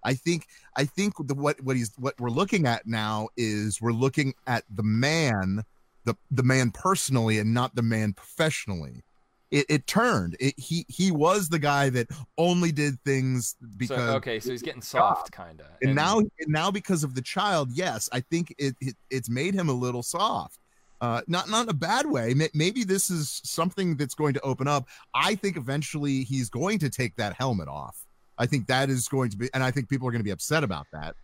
I think I think the, what what he's what we're looking at now is we're looking at the man, the the man personally, and not the man professionally. It, it turned. It, he he was the guy that only did things because so, okay, so he's getting soft, kind of. and now and now because of the child yes i think it, it it's made him a little soft. Uh not not in a bad way. Maybe this is something that's going to open up. I think eventually he's going to take that helmet off. I think that is going to be and i think people are going to be upset about that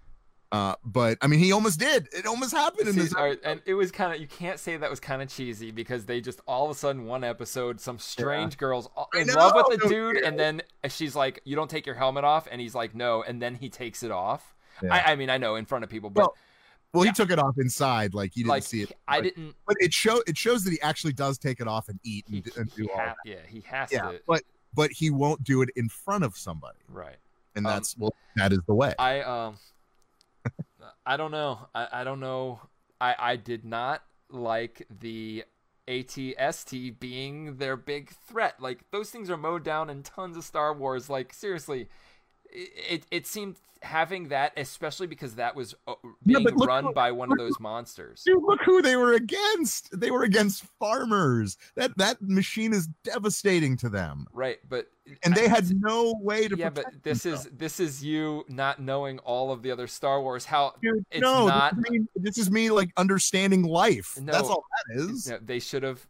uh but i mean he almost did. It almost happened in See, this right, and it was kind of you can't say that was kind of cheesy because they just all of a sudden one episode some strange girls all- in love with the dude yeah. and then she's like you don't take your helmet off and he's like no and then he takes it off. Yeah. I, I mean i know in front of people but well well Yeah. he took it off inside like he didn't like see it. i didn't but it show it shows that he actually does take it off and eat he, and, and he do all ha- yeah he has yeah to. but but he won't do it in front of somebody. Right. And Um, that's well that is the way. I um I don't know. I, I don't know. I, I did not like the ATST being their big threat. Like those things are mowed down in tons of Star Wars. Like seriously, it it, it seemed having that, especially because that was uh, Yeah, being but look- run by one of those monsters. Dude, look who they were against. They were against farmers. That that machine is devastating to them. Right, but And they had no way to yeah, but this themselves. is this is you not knowing all of the other Star Wars. How Dude, it's no, not- this, is me, this is me like understanding life. That's all that is. No, they should have.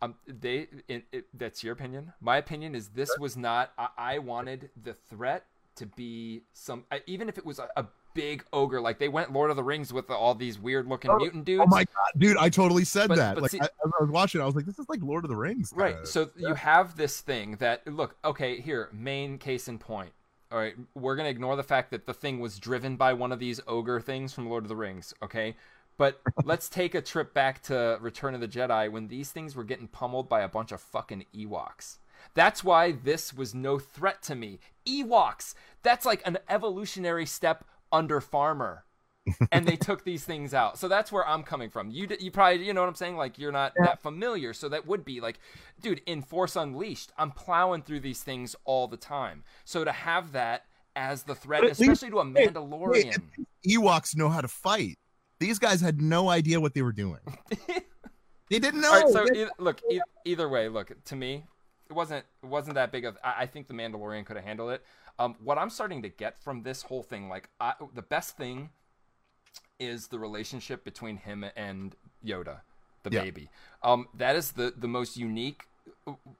Um, they. In, it, that's your opinion. My opinion is this was not. I, I wanted the threat to be some. Even if it was a, a big ogre, like they went Lord of the Rings with all these weird looking Oh, mutant dudes. Oh my god, dude! I totally said But- that. but like see- I, as I was watching, I was like, "This is like Lord of the Rings." Right. kinda. So you have this thing that look. Okay, here, main case in point. All right, we're gonna ignore the fact that the thing was driven by one of these ogre things from Lord of the Rings. Okay, but let's take a trip back to Return of the Jedi when these things were getting pummeled by a bunch of fucking Ewoks. That's why this was no threat to me. Ewoks. That's like an evolutionary step under Farmer. and they took these things out. So that's where I'm coming from. You you probably you know what I'm saying like you're not that familiar. So that would be like dude, in Force Unleashed, I'm plowing through these things all the time. So to have that as the threat, at least- especially to a Mandalorian. Ewoks know how to fight. These guys had no idea what they were doing. they didn't know. All right, so look, e- either way, look to me, it wasn't it wasn't that big of. I, I think the Mandalorian could have handled it. Um, what I'm starting to get from this whole thing, like I, the best thing is the relationship between him and Yoda, the Yeah. baby. Um, that is the the most unique.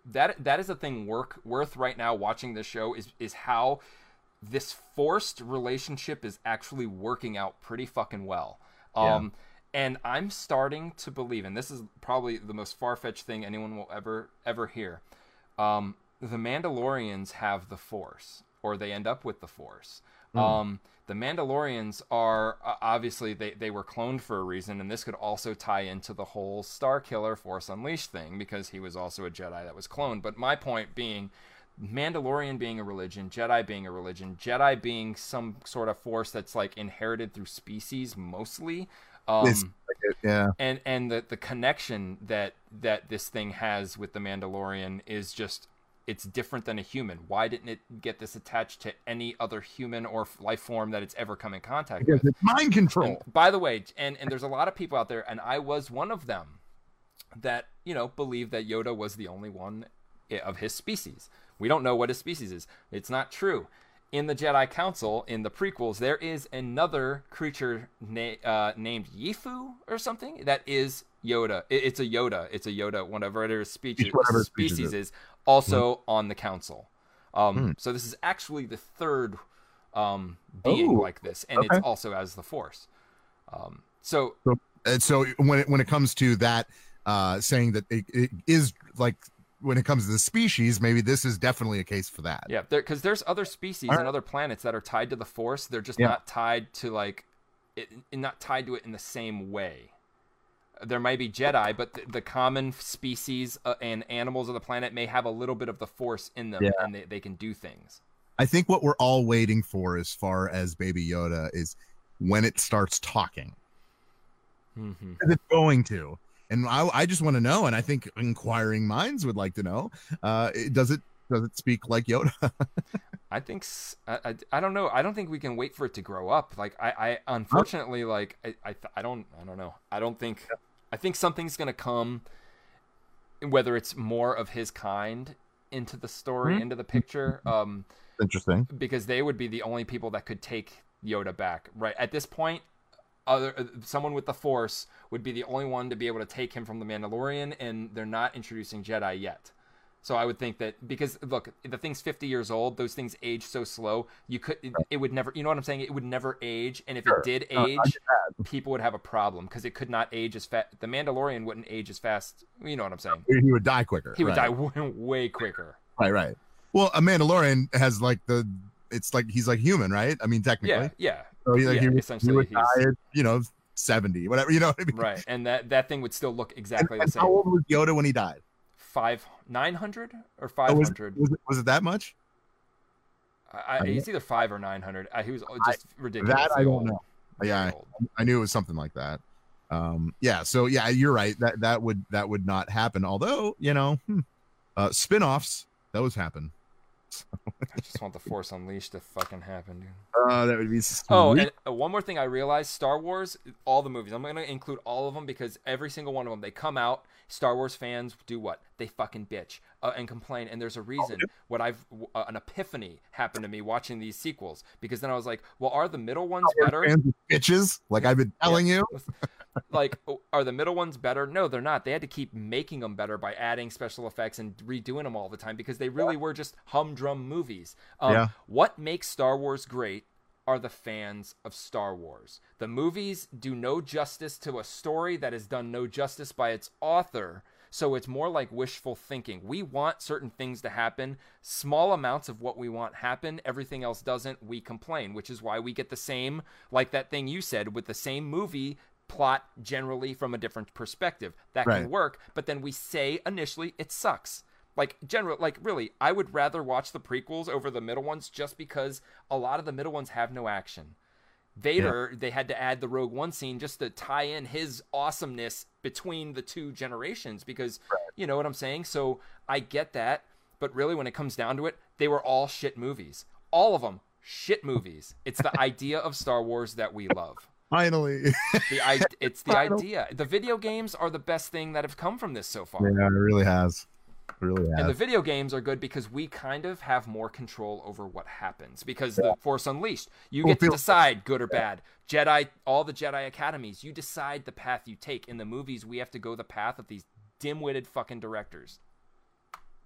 That that is a thing work worth right now watching this show is is how this forced relationship is actually working out pretty fucking well. Um, and I'm starting to believe, and this is probably the most far fetched thing anyone will ever ever hear. Um, the Mandalorians have the Force, or they end up with the Force. Um, the Mandalorians are uh, obviously they, they were cloned for a reason, and this could also tie into the whole Star Killer Force Unleashed thing because he was also a Jedi that was cloned. But my point being, Mandalorian being a religion, Jedi being a religion, Jedi being some sort of force that's like inherited through species mostly. Um, It's- yeah. and and the the connection that that this thing has with the Mandalorian is just it's different than a human. Why didn't it get this attached to any other human or life form that it's ever come in contact Because with? it's mind control. And by the way, and and there's a lot of people out there, and I was one of them, that you know believe that Yoda was the only one of his species. We don't know what his species is. It's not true. In the Jedi Council, in the prequels, there is another creature na- uh, named Yifu or something that is Yoda. It- it's a Yoda. It's a Yoda. Whatever it is, species, Whatever species, species is also on the council. Um, Hmm. So this is actually the third um, being Oh, like this, and okay. it's also as the Force. Um, so And so when it when it comes to that, uh, saying that it, it is like when it comes to the species, maybe this is definitely a case for that. yeah, because there's other species All and other planets that are tied to the Force. They're just Yeah. not tied to like, it, not tied to it in the same way. There might be Jedi, but the, the common species uh, and animals of the planet may have a little bit of the Force in them, Yeah. and they, they can do things. I think what we're all waiting for, as far as Baby Yoda, is when it starts talking. Mm-hmm. It's going to, and I, I just want to know, and I think inquiring minds would like to know. Uh, does it does it speak like Yoda? I think I I don't know. I don't think we can wait for it to grow up. Like I, I unfortunately like I I, I don't I don't know. I don't think I think something's gonna come, whether it's more of his kind into the story, Mhm. into the picture. Um, Interesting. because they would be the only people that could take Yoda back. Right at this point, other uh, someone with the Force would be the only one to be able to take him from the Mandalorian, and they're not introducing Jedi yet. So I would think that because look, the thing's 50 years old, those things age so slow. You could it, it would never, you know what I'm saying? It would never age, and if Sure. it did age, people would have a problem because it could not age as fast. The Mandalorian wouldn't age as fast. You know what I'm saying? He would die quicker. He would right. die way, way quicker. Right, right. Well, a Mandalorian has like the. It's like he's like human, right? I mean, technically. Yeah, yeah, So he, like, yeah, he, he essentially would he's- you know, seventy, whatever. You know what I mean? right. And that that thing would still look And, exactly the same. how old was Yoda when he died? Five nine hundred or Oh, five was, was, it, was it that much? I, I, I- it's either five or nine hundred. He was just ridiculous. That I don't know. Yeah, old. I knew it was something like that. Um, yeah. So yeah, you're right. That that would that would not happen. Although you know, hmm, uh, spin-offs those happen. I just want the Force Unleashed to fucking happen, dude. Uh, that would be. Oh, sweet. and uh, one more thing I realized: Star Wars, all the movies. I'm gonna include all of them because every single one of them, they come out. Star Wars fans do what? They fucking bitch uh, and complain, and there's a reason. What I've uh, an epiphany happened to me watching these sequels because then I was like, well, are the middle ones better? Fans of bitches, like I've been telling you. Like are the middle ones better no they're not they had to keep making them better by adding special effects and redoing them all the time because they really were just humdrum movies um, Yeah. what makes star wars great are the fans of star wars the movies do no justice to a story that has done no justice by its author so it's more like wishful thinking. We want certain things to happen. Small amounts of what we want happen. Everything else doesn't. We complain, which is why we get the same, like that thing you said, with the same movie plot generally from a different perspective. That Right. can work, but then we say initially it sucks. Like general, like really, I would rather watch the prequels over the middle ones just because a lot of the middle ones have no action. Vader, they had to add the Rogue One scene just to tie in his awesomeness between the two generations because you know what I'm saying? So I get that, but really when it comes down to it, they were all shit movies. All of them shit movies. It's the idea of Star Wars that we love. Finally. The I- it's the idea. The video games are the best thing that have come from this so far. yeah, it really has. really have. And the video games are good because we kind of have more control over what happens. Because the Force Unleashed, you Well, get to decide good or bad. Jedi, all the Jedi academies, you decide the path you take. In the movies, we have to go the path of these dim-witted fucking directors.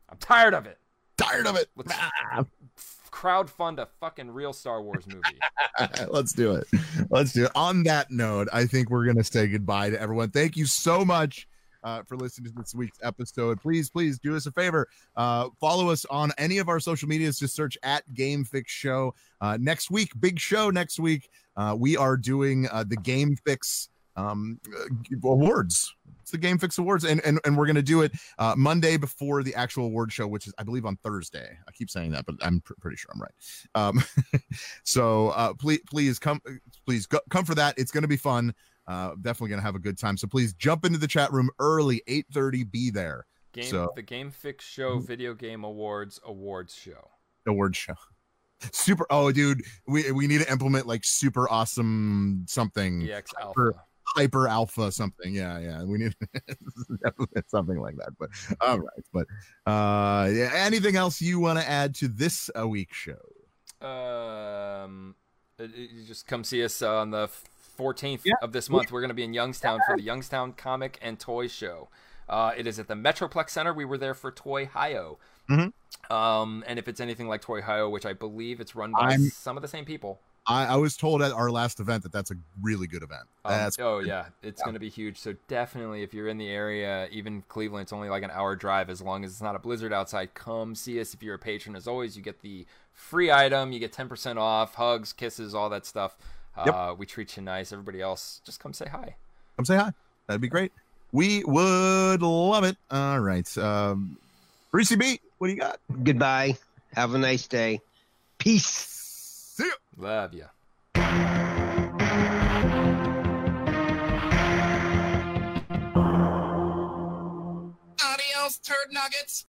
I'm tired of it. Tired of it. Let's crowd fund a fucking real Star Wars movie. Let's do it. Let's do it. On that note, I think we're going to say goodbye to everyone. Thank you so much uh, for listening to this week's episode. Please, please do us a favor. Uh, follow us on any of our social medias. Just search at Game Fix Show. Uh, next week, big show next week. Uh, we are doing uh, the Game Fix um, uh, awards. The Game Fix Awards, and and, and we're gonna do it uh, Monday before the actual award show, which is I believe on Thursday. I keep saying that, but I'm pr- pretty sure I'm right. Um, so uh, please please come please go, come for that. It's gonna be fun. Uh, definitely gonna have a good time. So please jump into the chat room early, 8:30. Be there. Game, So- the Game Fix Show Video Game Awards Awards Show. Awards show. Super. Oh, dude, we we need to implement like super awesome something. EX hyper- Alpha. something yeah yeah we need something like that but all right but uh yeah, anything else you want to add to this a week show Um, uh, you just come see us on the 14th Yeah. of this month. We're going to be in Youngstown for the Youngstown Comic and Toy Show. Uh, it is at the Metroplex Center. We were there for Toy Hio. Mhm. Um, and if it's anything like Toy Hio, which I believe it's run by I'm- some of the same people. I, I was told at our last event that that's a really good event Um, that's oh yeah, it's going to be huge. So definitely, if you're in the area, even Cleveland, it's only like an hour drive. As long as it's not a blizzard outside, come see us. If you're a patron, as always, you get the free item. You get ten percent off, hugs, kisses, all that stuff. Yep. Uh, we treat you nice. Everybody else, just come say hi. come say hi that'd be great we would love it all right um Reese B, what do you got Goodbye. Have a nice day. Peace. See ya Love you. Adios, turd nuggets.